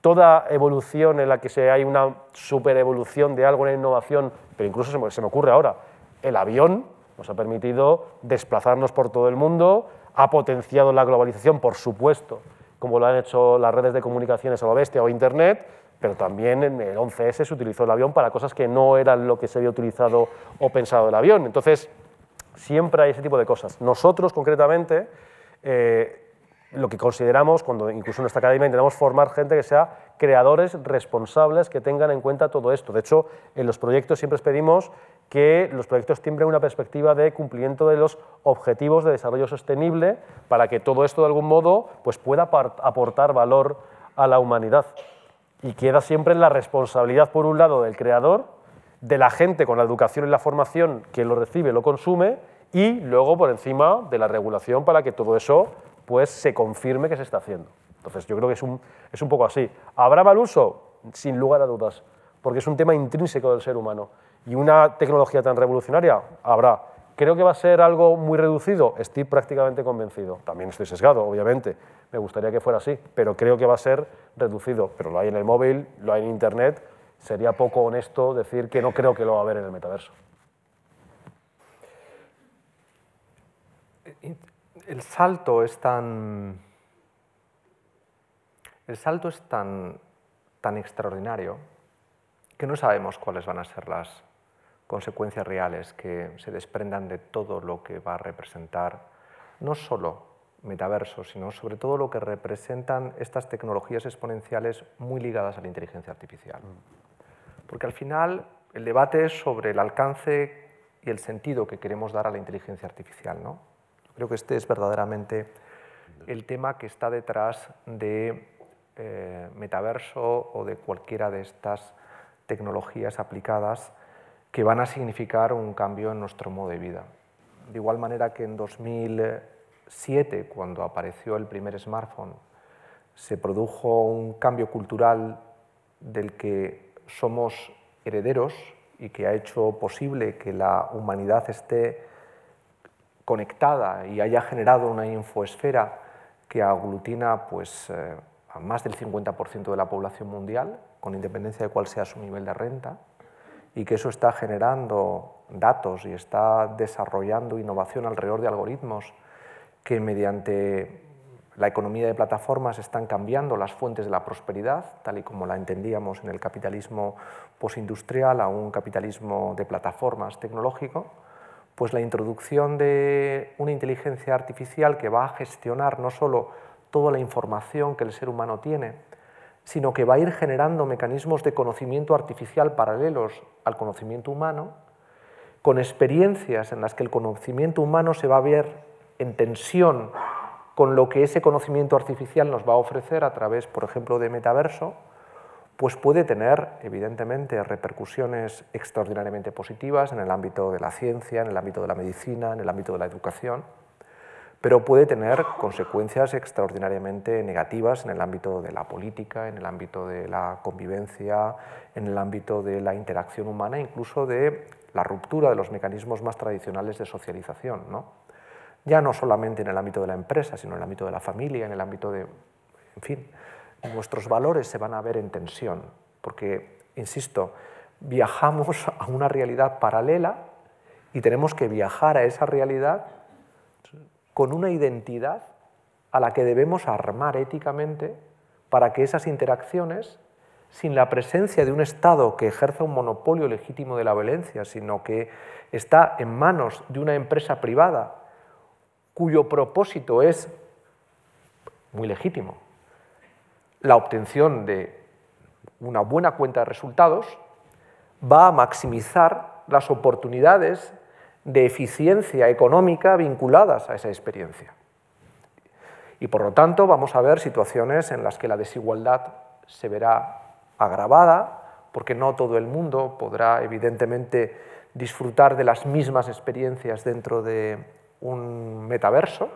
Toda evolución en la que se hay una super evolución de algo, una innovación, pero incluso se me ocurre ahora, el avión nos ha permitido desplazarnos por todo el mundo, ha potenciado la globalización, por supuesto, como lo han hecho las redes de comunicaciones a la bestia o Internet, pero también en el 11S se utilizó el avión para cosas que no eran lo que se había utilizado o pensado el avión. Entonces, siempre hay ese tipo de cosas. Nosotros, concretamente, eh, lo que consideramos, cuando incluso en nuestra academia intentamos formar gente que sea creadores responsables que tengan en cuenta todo esto. De hecho, en los proyectos siempre pedimos que los proyectos tiembren una perspectiva de cumplimiento de los objetivos de desarrollo sostenible para que todo esto de algún modo pues, pueda aportar valor a la humanidad. Y queda siempre la responsabilidad, por un lado, del creador, de la gente con la educación y la formación que lo recibe, lo consume, y luego por encima de la regulación para que todo eso pues, se confirme que se está haciendo. Entonces yo creo que es un, es un poco así. ¿Habrá mal uso? Sin lugar a dudas, porque es un tema intrínseco del ser humano. Y una tecnología tan revolucionaria habrá. Creo que va a ser algo muy reducido, estoy prácticamente convencido. También estoy sesgado, obviamente, me gustaría que fuera así, pero creo que va a ser reducido. Pero lo hay en el móvil, lo hay en Internet, sería poco honesto decir que no creo que lo va a haber en el metaverso. el salto es tan, el salto es tan, tan extraordinario que no sabemos cuáles van a ser las consecuencias reales que se desprendan de todo lo que va a representar no solo metaverso, sino sobre todo lo que representan estas tecnologías exponenciales muy ligadas a la inteligencia artificial. Porque al final el debate es sobre el alcance y el sentido que queremos dar a la inteligencia artificial. ¿no? Creo que este es verdaderamente el tema que está detrás de eh, metaverso o de cualquiera de estas tecnologías aplicadas que van a significar un cambio en nuestro modo de vida. De igual manera que en 2007, cuando apareció el primer smartphone, se produjo un cambio cultural del que somos herederos y que ha hecho posible que la humanidad esté conectada y haya generado una infoesfera que aglutina pues, eh, a más del 50% de la población mundial, con independencia de cuál sea su nivel de renta, y que eso está generando datos y está desarrollando innovación alrededor de algoritmos que mediante la economía de plataformas están cambiando las fuentes de la prosperidad, tal y como la entendíamos en el capitalismo postindustrial a un capitalismo de plataformas tecnológico, pues la introducción de una inteligencia artificial que va a gestionar no solo toda la información que el ser humano tiene, sino que va a ir generando mecanismos de conocimiento artificial paralelos al conocimiento humano, con experiencias en las que el conocimiento humano se va a ver en tensión con lo que ese conocimiento artificial nos va a ofrecer a través, por ejemplo, de metaverso, pues puede tener, evidentemente, repercusiones extraordinariamente positivas en el ámbito de la ciencia, en el ámbito de la medicina, en el ámbito de la educación, pero puede tener consecuencias extraordinariamente negativas en el ámbito de la política, en el ámbito de la convivencia, en el ámbito de la interacción humana, incluso de la ruptura de los mecanismos más tradicionales de socialización. ¿no? Ya no solamente en el ámbito de la empresa, sino en el ámbito de la familia, en el ámbito de... En fin, nuestros valores se van a ver en tensión, porque, insisto, viajamos a una realidad paralela y tenemos que viajar a esa realidad con una identidad a la que debemos armar éticamente para que esas interacciones, sin la presencia de un Estado que ejerza un monopolio legítimo de la violencia, sino que está en manos de una empresa privada cuyo propósito es muy legítimo, la obtención de una buena cuenta de resultados, va a maximizar las oportunidades de eficiencia económica vinculadas a esa experiencia. Y por lo tanto vamos a ver situaciones en las que la desigualdad se verá agravada, porque no todo el mundo podrá evidentemente disfrutar de las mismas experiencias dentro de un metaverso,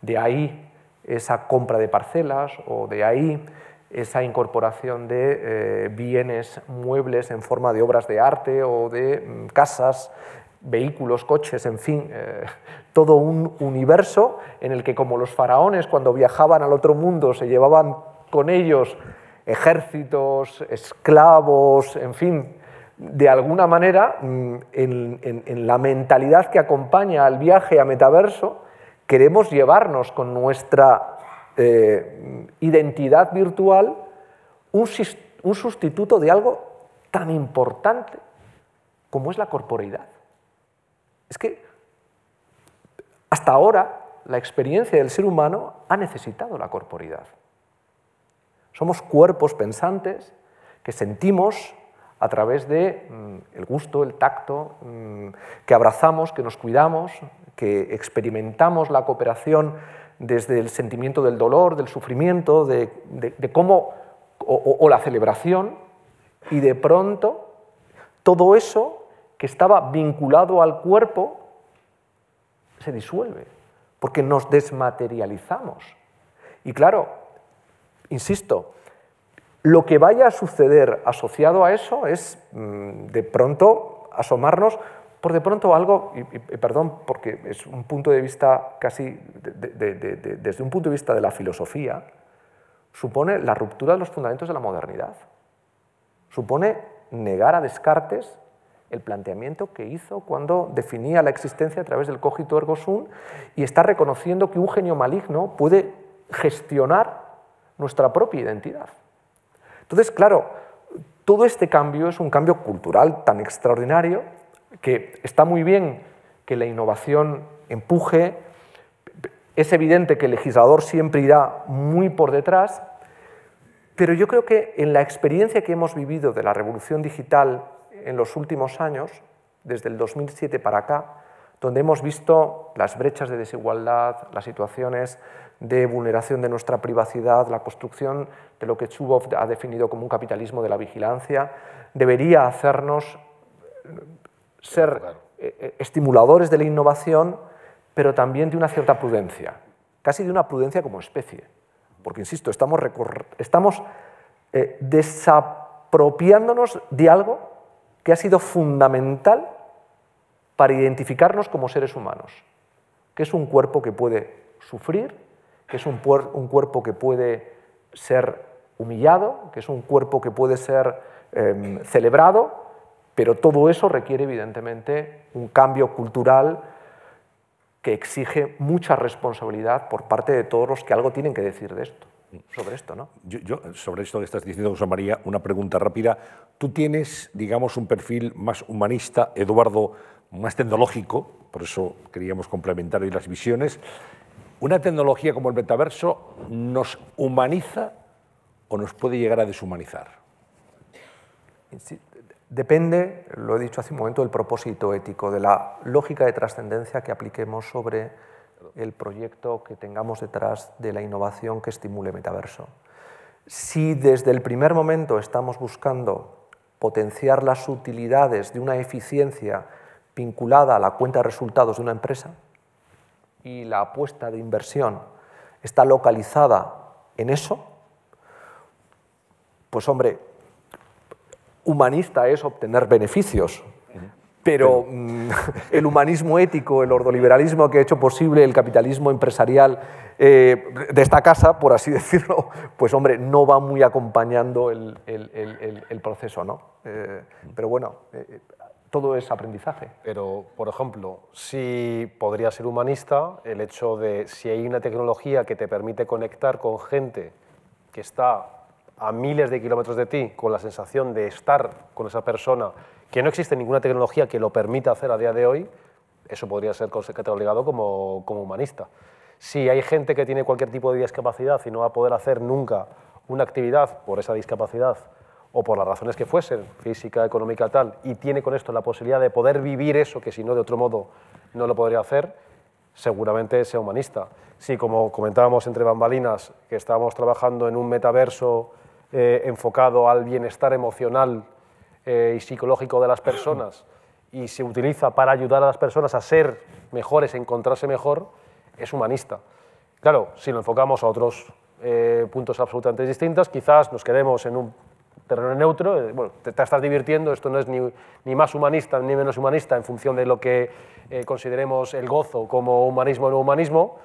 de ahí esa compra de parcelas o de ahí esa incorporación de eh, bienes muebles en forma de obras de arte o de mm, casas vehículos, coches, en fin, eh, todo un universo en el que como los faraones cuando viajaban al otro mundo se llevaban con ellos ejércitos, esclavos, en fin, de alguna manera mm, en, la mentalidad que acompaña al viaje a metaverso, queremos llevarnos con nuestra eh, identidad virtual un, un sustituto de algo tan importante como es la corporeidad. Es que hasta ahora la experiencia del ser humano ha necesitado la corporidad. Somos cuerpos pensantes que sentimos a través de mm, el gusto, el tacto, mm, que abrazamos, que nos cuidamos, que experimentamos la cooperación desde el sentimiento del dolor, del sufrimiento, de, cómo, o la celebración, y de pronto todo eso que estaba vinculado al cuerpo se disuelve, porque nos desmaterializamos. Y claro, insisto, lo que vaya a suceder asociado a eso es mm, de pronto asomarnos por de pronto algo, y, perdón, porque es un punto de vista casi, desde un punto de vista de la filosofía, supone la ruptura de los fundamentos de la modernidad. Supone negar a Descartes el planteamiento que hizo cuando definía la existencia a través del cogito ergo sum y está reconociendo que un genio maligno puede gestionar nuestra propia identidad. Entonces, claro, todo este cambio es un cambio cultural tan extraordinario que está muy bien que la innovación empuje, es evidente que el legislador siempre irá muy por detrás, pero yo creo que en la experiencia que hemos vivido de la revolución digital en los últimos años, desde el 2007 para acá, donde hemos visto las brechas de desigualdad, las situaciones de vulneración de nuestra privacidad, la construcción de lo que Chubov ha definido como un capitalismo de la vigilancia, debería hacernos ser eh, eh, estimuladores de la innovación, pero también de una cierta prudencia, casi de una prudencia como especie. Porque, insisto, estamos, estamos eh, desapropiándonos de algo que ha sido fundamental para identificarnos como seres humanos, que es un cuerpo que puede sufrir, que es un, cuerpo que puede ser humillado, que es un cuerpo que puede ser em, celebrado, pero todo eso requiere evidentemente un cambio cultural que exige mucha responsabilidad por parte de todos los que algo tienen que decir de esto, sobre esto, ¿no? Yo, sobre esto que estás diciendo, José María, una pregunta rápida. Tú tienes, digamos, un perfil más humanista, Eduardo, más tecnológico, por eso queríamos complementar hoy las visiones. ¿Una tecnología como el metaverso nos humaniza o nos puede llegar a deshumanizar? Depende, lo he dicho hace un momento, del propósito ético, de la lógica de trascendencia que apliquemos sobre el proyecto que tengamos detrás de la innovación que estimule metaverso. Si desde el primer momento estamos buscando potenciar las utilidades de una eficiencia vinculada a la cuenta de resultados de una empresa y la apuesta de inversión está localizada en eso, pues hombre, humanista es obtener beneficios, pero mm, el humanismo ético, el ordoliberalismo que ha hecho posible el capitalismo empresarial eh, de esta casa, por así decirlo, pues hombre, no va muy acompañando el, proceso, ¿no? Eh, pero bueno, eh, todo es aprendizaje. Pero, por ejemplo, si podría ser humanista el hecho de si hay una tecnología que te permite conectar con gente que está a miles de kilómetros de ti con la sensación de estar con esa persona, que no existe ninguna tecnología que lo permita hacer a día de hoy, eso podría ser catalogado como, como humanista. Si hay gente que tiene cualquier tipo de discapacidad y no va a poder hacer nunca una actividad por esa discapacidad o por las razones que fuesen, física, económica, tal, y tiene con esto la posibilidad de poder vivir eso que si no de otro modo no lo podría hacer, seguramente sea humanista. Si, como comentábamos entre bambalinas, que estábamos trabajando en un metaverso eh, enfocado al bienestar emocional eh, y psicológico de las personas y se utiliza para ayudar a las personas a ser mejores, a encontrarse mejor, es humanista. Claro, si lo enfocamos a otros eh, puntos absolutamente distintos, quizás nos quedemos en un terreno neutro, bueno, te, estás divirtiendo, esto no es ni, ni, más humanista ni menos humanista en función de lo que consideremos el gozo como humanismo o no humanismo,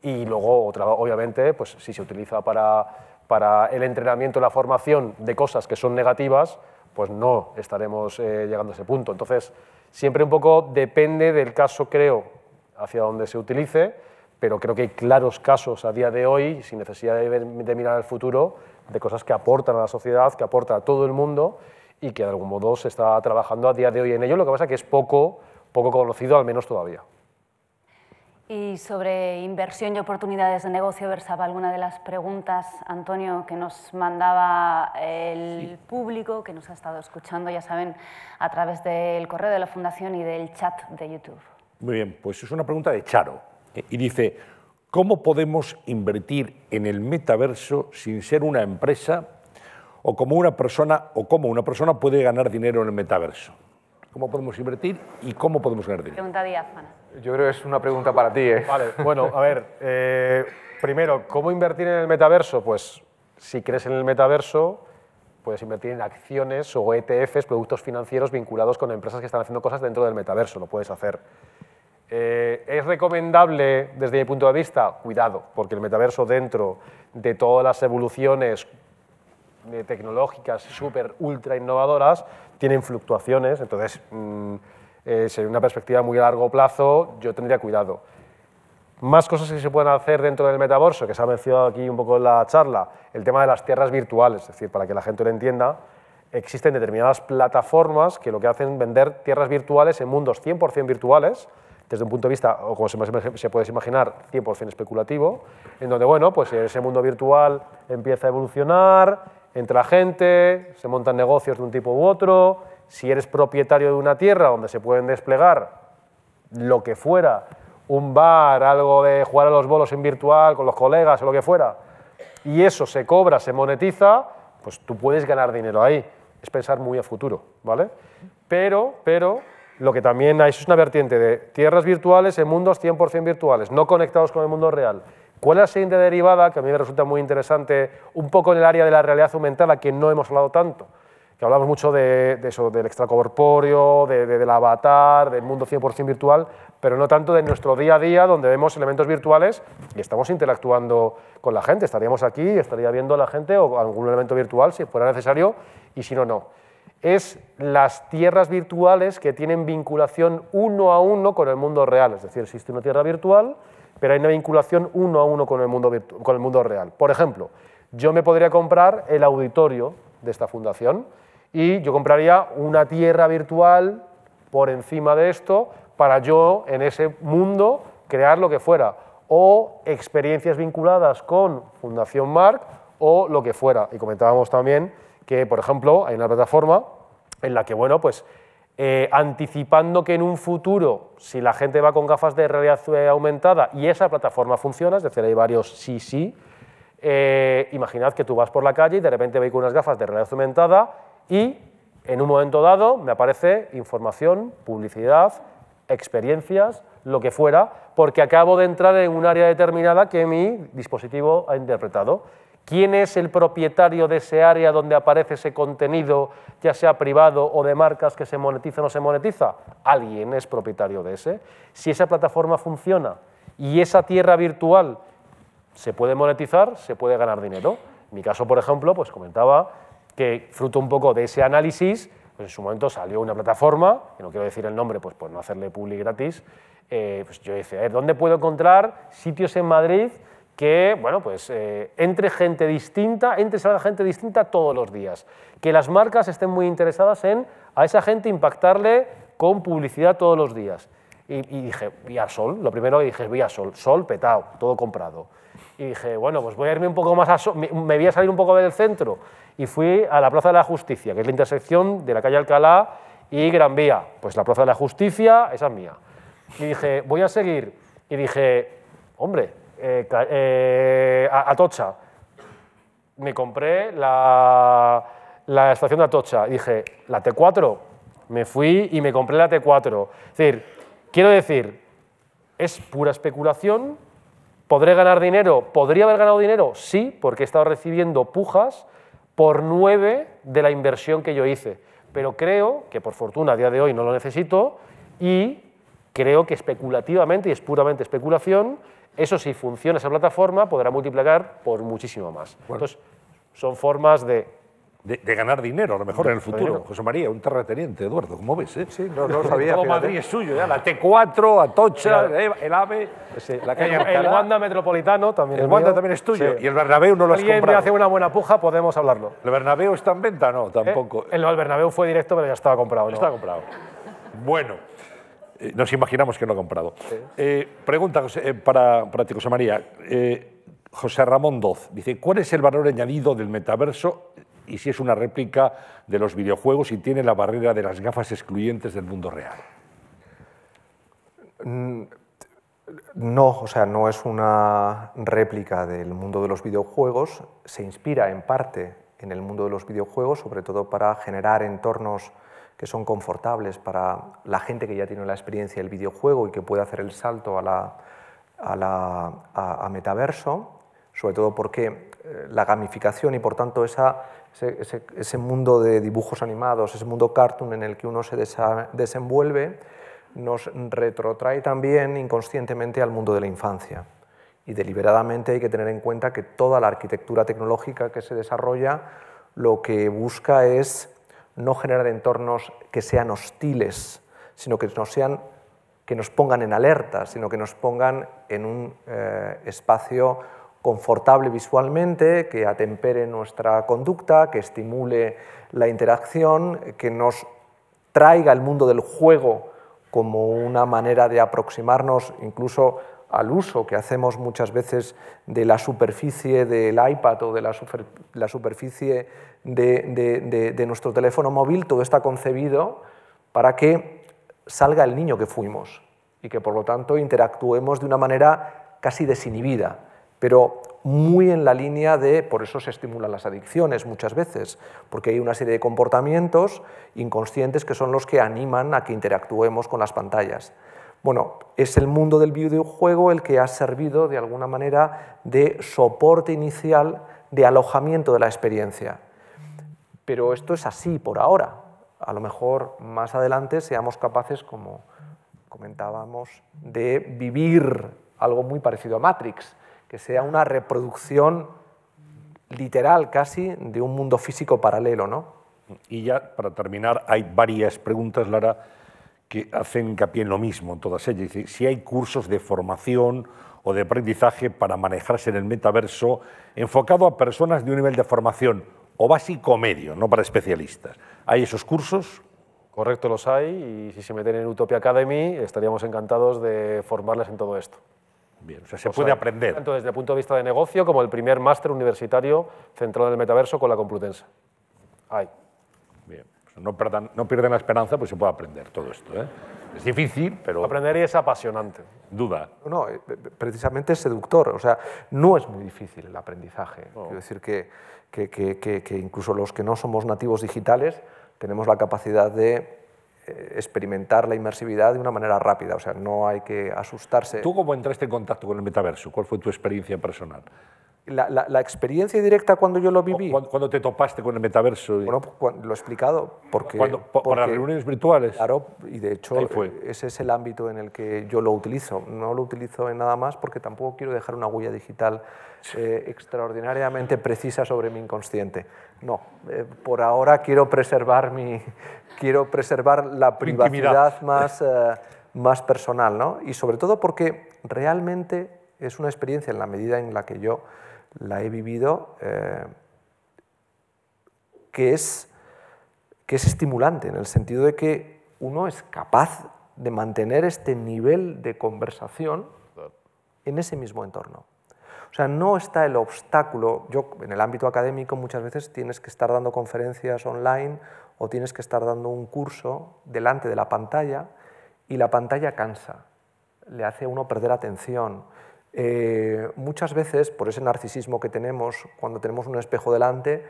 y luego, otra, obviamente, pues si se utiliza para para el entrenamiento la formación de cosas que son negativas, pues no estaremos eh, llegando a ese punto. Entonces, siempre un poco depende del caso, creo, hacia donde se utilice, pero creo que hay claros casos a día de hoy, sin necesidad de, mirar al futuro, de cosas que aportan a la sociedad, que aportan a todo el mundo y que de algún modo se está trabajando a día de hoy en ello. Lo que pasa es que es poco, poco conocido, al menos todavía. Y sobre inversión y oportunidades de negocio, versaba alguna de las preguntas, Antonio, que nos mandaba el público, que nos ha estado escuchando, ya saben, a través del correo de la Fundación y del chat de YouTube. Muy bien, pues es una pregunta de Charo. Eh, y dice, ¿cómo podemos invertir en el metaverso sin ser una empresa o como una persona o cómo una persona puede ganar dinero en el metaverso? ¿Cómo podemos invertir y cómo podemos ganar dinero? Pregunta diáfana. Yo creo que es una pregunta para ti. ¿eh? Vale, bueno, a ver, eh, primero, ¿cómo invertir en el metaverso? Pues si crees en el metaverso, puedes invertir en acciones o ETFs, productos financieros vinculados con empresas que están haciendo cosas dentro del metaverso, lo puedes hacer. Eh, ¿Es recomendable desde mi punto de vista? Cuidado, porque el metaverso dentro de todas las evoluciones tecnológicas súper ultra innovadoras tienen fluctuaciones, entonces, mm, eh, en una perspectiva muy largo plazo, yo tendría cuidado. Más cosas que se pueden hacer dentro del metaverso, que se ha mencionado aquí un poco en la charla, el tema de las tierras virtuales, es decir, para que la gente lo entienda, existen determinadas plataformas que lo que hacen es vender tierras virtuales en mundos 100% virtuales, desde un punto de vista, o como se, se puede imaginar, 100% especulativo, en donde, bueno, pues ese mundo virtual empieza a evolucionar, entra gente, se montan negocios de un tipo u otro, si eres propietario de una tierra donde se pueden desplegar lo que fuera, un bar, algo de jugar a los bolos en virtual con los colegas o lo que fuera, y eso se cobra, se monetiza, pues tú puedes ganar dinero ahí. Es pensar muy a futuro, ¿vale? Pero, pero, lo que también hay es una vertiente de tierras virtuales en mundos 100% virtuales, no conectados con el mundo real, ¿Cuál es la siguiente derivada que a mí me resulta muy interesante, un poco en el área de la realidad aumentada, que no hemos hablado tanto? que hablamos mucho de, de eso, del extracorpóreo, de, de- del avatar, del mundo 100% virtual, pero no tanto de nuestro día a día, donde vemos elementos virtuales y estamos interactuando con la gente. Estaríamos aquí, estaría viendo a la gente o algún elemento virtual si fuera necesario y si no, no. Es las tierras virtuales que tienen vinculación uno a uno con el mundo real. Es decir, existe una tierra virtual, pero hay una vinculación uno a uno con el mundo, con el mundo real. Por ejemplo, yo me podría comprar el auditorio de esta fundación y yo compraría una tierra virtual por encima de esto para yo en ese mundo crear lo que fuera o experiencias vinculadas con Fundación Marc o lo que fuera. Y comentábamos también que, por ejemplo, hay una plataforma en la que, bueno, pues eh, anticipando que en un futuro, si la gente va con gafas de realidad eh, aumentada y esa plataforma funciona, es decir, hay varios sí, sí, eh, imaginad que tú vas por la calle y de repente veis con unas gafas de realidad aumentada y en un momento dado me aparece información, publicidad, experiencias, lo que fuera, porque acabo de entrar en un área determinada que mi dispositivo ha interpretado. ¿Quién es el propietario de ese área donde aparece ese contenido, ya sea privado o de marcas que se monetiza o no se monetiza? Alguien es propietario de ese. Si esa plataforma funciona y esa tierra virtual se puede monetizar, se puede ganar dinero. En mi caso, por ejemplo, pues comentaba que fruto un poco de ese análisis, pues en su momento salió una plataforma, que no quiero decir el nombre, pues por no hacerle publi gratis, eh, pues yo decía, ¿dónde puedo encontrar sitios en Madrid que, bueno, pues eh, entre gente distinta, entre gente distinta todos los días? Que las marcas estén muy interesadas en a esa gente impactarle con publicidad todos los días. Y, y dije, Vía Sol, lo primero que dije es Vía Sol, Sol petado, todo comprado. Y dije, bueno, pues voy a irme un poco más a Sol, me, me voy a salir un poco del centro. Y fui a la Plaza de la Justicia, que es la intersección de la calle Alcalá y Gran Vía. Pues la Plaza de la Justicia, esa es mía. Y dije, voy a seguir. Y dije, hombre, eh, ca- eh, Atocha. Me compré la, la estación de Atocha. Dije, la T4. Me fui y me compré la T4. Es decir, quiero decir, es pura especulación. ¿Podré ganar dinero? ¿Podría haber ganado dinero? Sí, porque he estado recibiendo pujas por nueve de la inversión que yo hice. Pero creo que por fortuna a día de hoy no lo necesito y creo que especulativamente, y es puramente especulación, eso si funciona esa plataforma podrá multiplicar por muchísimo más. Entonces, son formas de... De, de ganar dinero, a lo mejor en el futuro. dinero. José María, un terrateniente, Eduardo, ¿cómo ves? eh? Sí, no, no lo sabía. Todo. Madrid es suyo, ya. La T4, Atocha, Claro. el- el AVE, Sí, la calle el, el. Wanda Metropolitano también El es Wanda mío. también es tuyo. Sí. Y el Bernabéu no lo has alguien me comprado. hace una buena puja, podemos hablarlo. ¿El Bernabéu está en venta? No, Eh, tampoco. El, el Bernabéu fue directo, pero ya estaba comprado. ¿no? Está comprado. Bueno, eh, nos imaginamos que no ha comprado. Eh, pregunta José- eh, para, para ti, José María. José Ramón Doz dice, ¿cuál es el valor añadido del metaverso y si es una réplica de los videojuegos y tiene la barrera de las gafas excluyentes del mundo real? No, o sea, no es una réplica del mundo de los videojuegos, se inspira en parte en el mundo de los videojuegos, sobre todo para generar entornos que son confortables para la gente que ya tiene la experiencia del videojuego y que puede hacer el salto a, la, a, metaverso, sobre todo porque eh, la gamificación y por tanto esa- ese mundo de dibujos animados, ese mundo cartoon en el que uno se desa- desenvuelve, nos retrotrae también inconscientemente al mundo de la infancia. Y deliberadamente hay que tener en cuenta que toda la arquitectura tecnológica que se desarrolla lo que busca es no generar entornos que sean hostiles, sino que nos, sean, que nos pongan en alerta, sino que nos pongan en un eh, espacio confortable visualmente, que atempere nuestra conducta, que estimule la interacción, que nos traiga el mundo del juego como una manera de aproximarnos incluso al uso que hacemos muchas veces de la superficie del iPad o de la, super- la superficie de, nuestro teléfono móvil, todo está concebido para que salga el niño que fuimos y que por lo tanto interactuemos de una manera casi desinhibida, pero muy en la línea de, por eso se estimulan las adicciones muchas veces, porque hay una serie de comportamientos inconscientes que son los que animan a que interactuemos con las pantallas. Bueno, es el mundo del videojuego el que ha servido de alguna manera de soporte inicial de alojamiento de la experiencia. Pero esto es así por ahora. A lo mejor más adelante seamos capaces, como comentábamos, de vivir algo muy parecido a Matrix, que sea una reproducción literal casi de un mundo físico paralelo, ¿no? Y ya para terminar, hay varias preguntas, Lara, que hacen hincapié en lo mismo, en todas ellas. Si hay cursos de formación o de aprendizaje para manejarse en el metaverso enfocado a personas de un nivel de formación o básico o medio, no para especialistas. ¿Hay esos cursos? Correcto, los hay y si se meten en Utopia Academy estaríamos encantados de formarles en todo esto. Bien, o sea, se puede aprender. Tanto desde el punto de vista de negocio como el primer máster universitario centrado en el metaverso con la Complutense. Hay. Bien, pues no, pierdan, no pierden la esperanza, pues se puede aprender todo esto. ¿eh? Es difícil, pero... Aprender y es apasionante. Duda. No, eh, precisamente es seductor. O sea, no es muy difícil el aprendizaje. Quiero decir que, que, que, incluso los que no somos nativos digitales tenemos la capacidad de eh, experimentar la inmersividad de una manera rápida, o sea, no hay que asustarse. ¿Tú cómo entraste en contacto con el metaverso? ¿Cuál fue tu experiencia personal? La, la, experiencia directa cuando yo lo viví. ¿Cuándo, te topaste con el metaverso? Bueno, pues, lo he explicado. Porque, ¿Por las reuniones virtuales? Claro, y de hecho ese es el ámbito en el que yo lo utilizo. No lo utilizo en nada más porque tampoco quiero dejar una huella digital eh, extraordinariamente precisa sobre mi inconsciente. No, eh, por ahora quiero preservar, mi, quiero preservar la privacidad más, eh, más personal. ¿no? Y sobre todo porque realmente es una experiencia en la medida en la que yo la he vivido, eh, que, es, que es estimulante, en el sentido de que uno es capaz de mantener este nivel de conversación en ese mismo entorno. O sea, no está el obstáculo. Yo, en el ámbito académico, muchas veces tienes que estar dando conferencias online o tienes que estar dando un curso delante de la pantalla y la pantalla cansa, le hace a uno perder atención, eh, muchas veces, por ese narcisismo que tenemos cuando tenemos un espejo delante,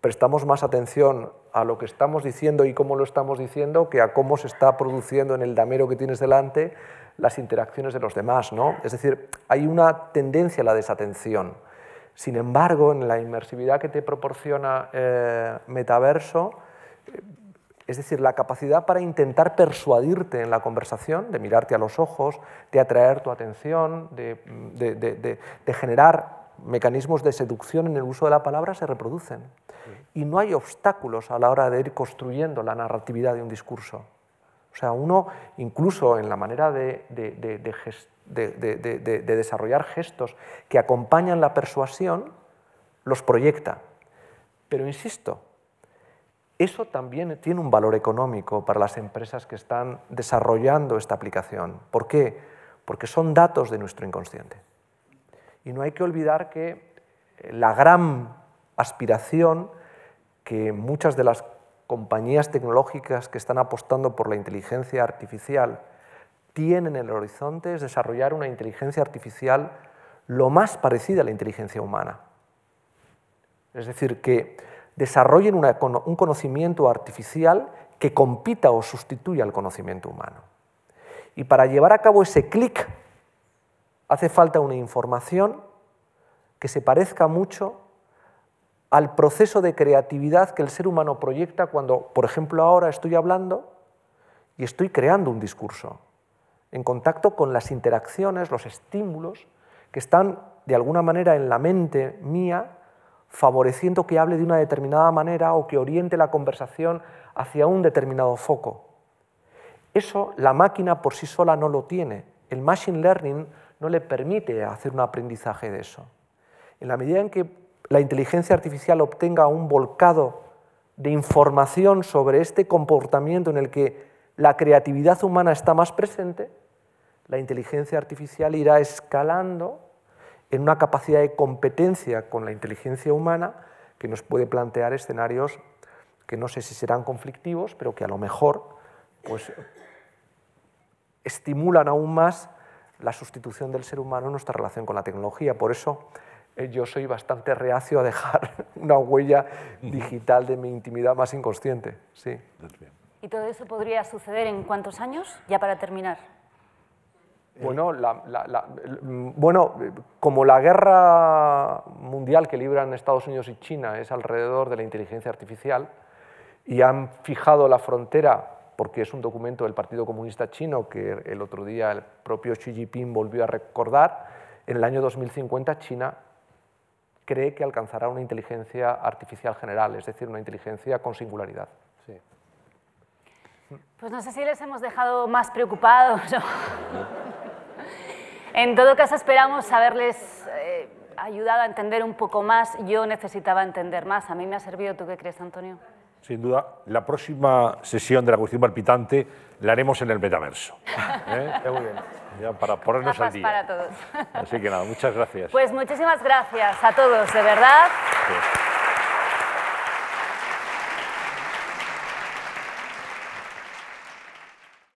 prestamos más atención a lo que estamos diciendo y cómo lo estamos diciendo que a cómo se está produciendo en el damero que tienes delante las interacciones de los demás. ¿no? Es decir, hay una tendencia a la desatención. Sin embargo, en la inmersividad que te proporciona eh, Metaverso, es decir, la capacidad para intentar persuadirte en la conversación, de mirarte a los ojos, de atraer tu atención, de, generar mecanismos de seducción en el uso de la palabra, se reproducen. Y no hay obstáculos a la hora de ir construyendo la narratividad de un discurso. O sea, uno, incluso en la manera de, desarrollar gestos que acompañan la persuasión, los proyecta. Pero insisto, eso también tiene un valor económico para las empresas que están desarrollando esta aplicación. ¿Por qué? Porque son datos de nuestro inconsciente. Y no hay que olvidar que eh, la gran aspiración que muchas de las compañías tecnológicas que están apostando por la inteligencia artificial tienen en el horizonte es desarrollar una inteligencia artificial lo más parecida a la inteligencia humana. Es decir, que desarrollen un conocimiento artificial que compita o sustituya al conocimiento humano. Y para llevar a cabo ese clic hace falta una información que se parezca mucho al proceso de creatividad que el ser humano proyecta cuando, por ejemplo, ahora estoy hablando y estoy creando un discurso, en contacto con las interacciones, los estímulos que están de alguna manera en la mente mía favoreciendo que hable de una determinada manera o que oriente la conversación hacia un determinado foco. Eso la máquina por sí sola no lo tiene. El machine learning no le permite hacer un aprendizaje de eso. En la medida en que la inteligencia artificial obtenga un volcado de información sobre este comportamiento en el que la creatividad humana está más presente, la inteligencia artificial irá escalando en una capacidad de competencia con la inteligencia humana que nos puede plantear escenarios que no sé si serán conflictivos, pero que a lo mejor pues, estimulan aún más la sustitución del ser humano en nuestra relación con la tecnología. Por eso eh, yo soy bastante reacio a dejar una huella digital de mi intimidad más inconsciente. Sí. ¿Y todo eso podría suceder en cuántos años? Ya para terminar. Bueno, la- la- la- el- mm, bueno, eh, como la guerra mundial que libran Estados Unidos y China es alrededor de la inteligencia artificial y han fijado la frontera, porque es un documento del Partido Comunista Chino que el otro día el propio Xi Jinping volvió a recordar, en el año 2050 China cree que alcanzará una inteligencia artificial general, es decir, una inteligencia con singularidad. Sí. Pues no sé si les hemos dejado más preocupados. en todo caso, esperamos haberles eh, ayudado a entender un poco más. Yo necesitaba entender más. A mí me ha servido. ¿Tú qué crees, Antonio? Sin duda, la próxima sesión de la cuestión palpitante la haremos en el metaverso. ¿eh? Está muy bien. Ya para ponernos al día. para todos. Así que nada, muchas gracias. Pues muchísimas gracias a todos, de verdad. Sí.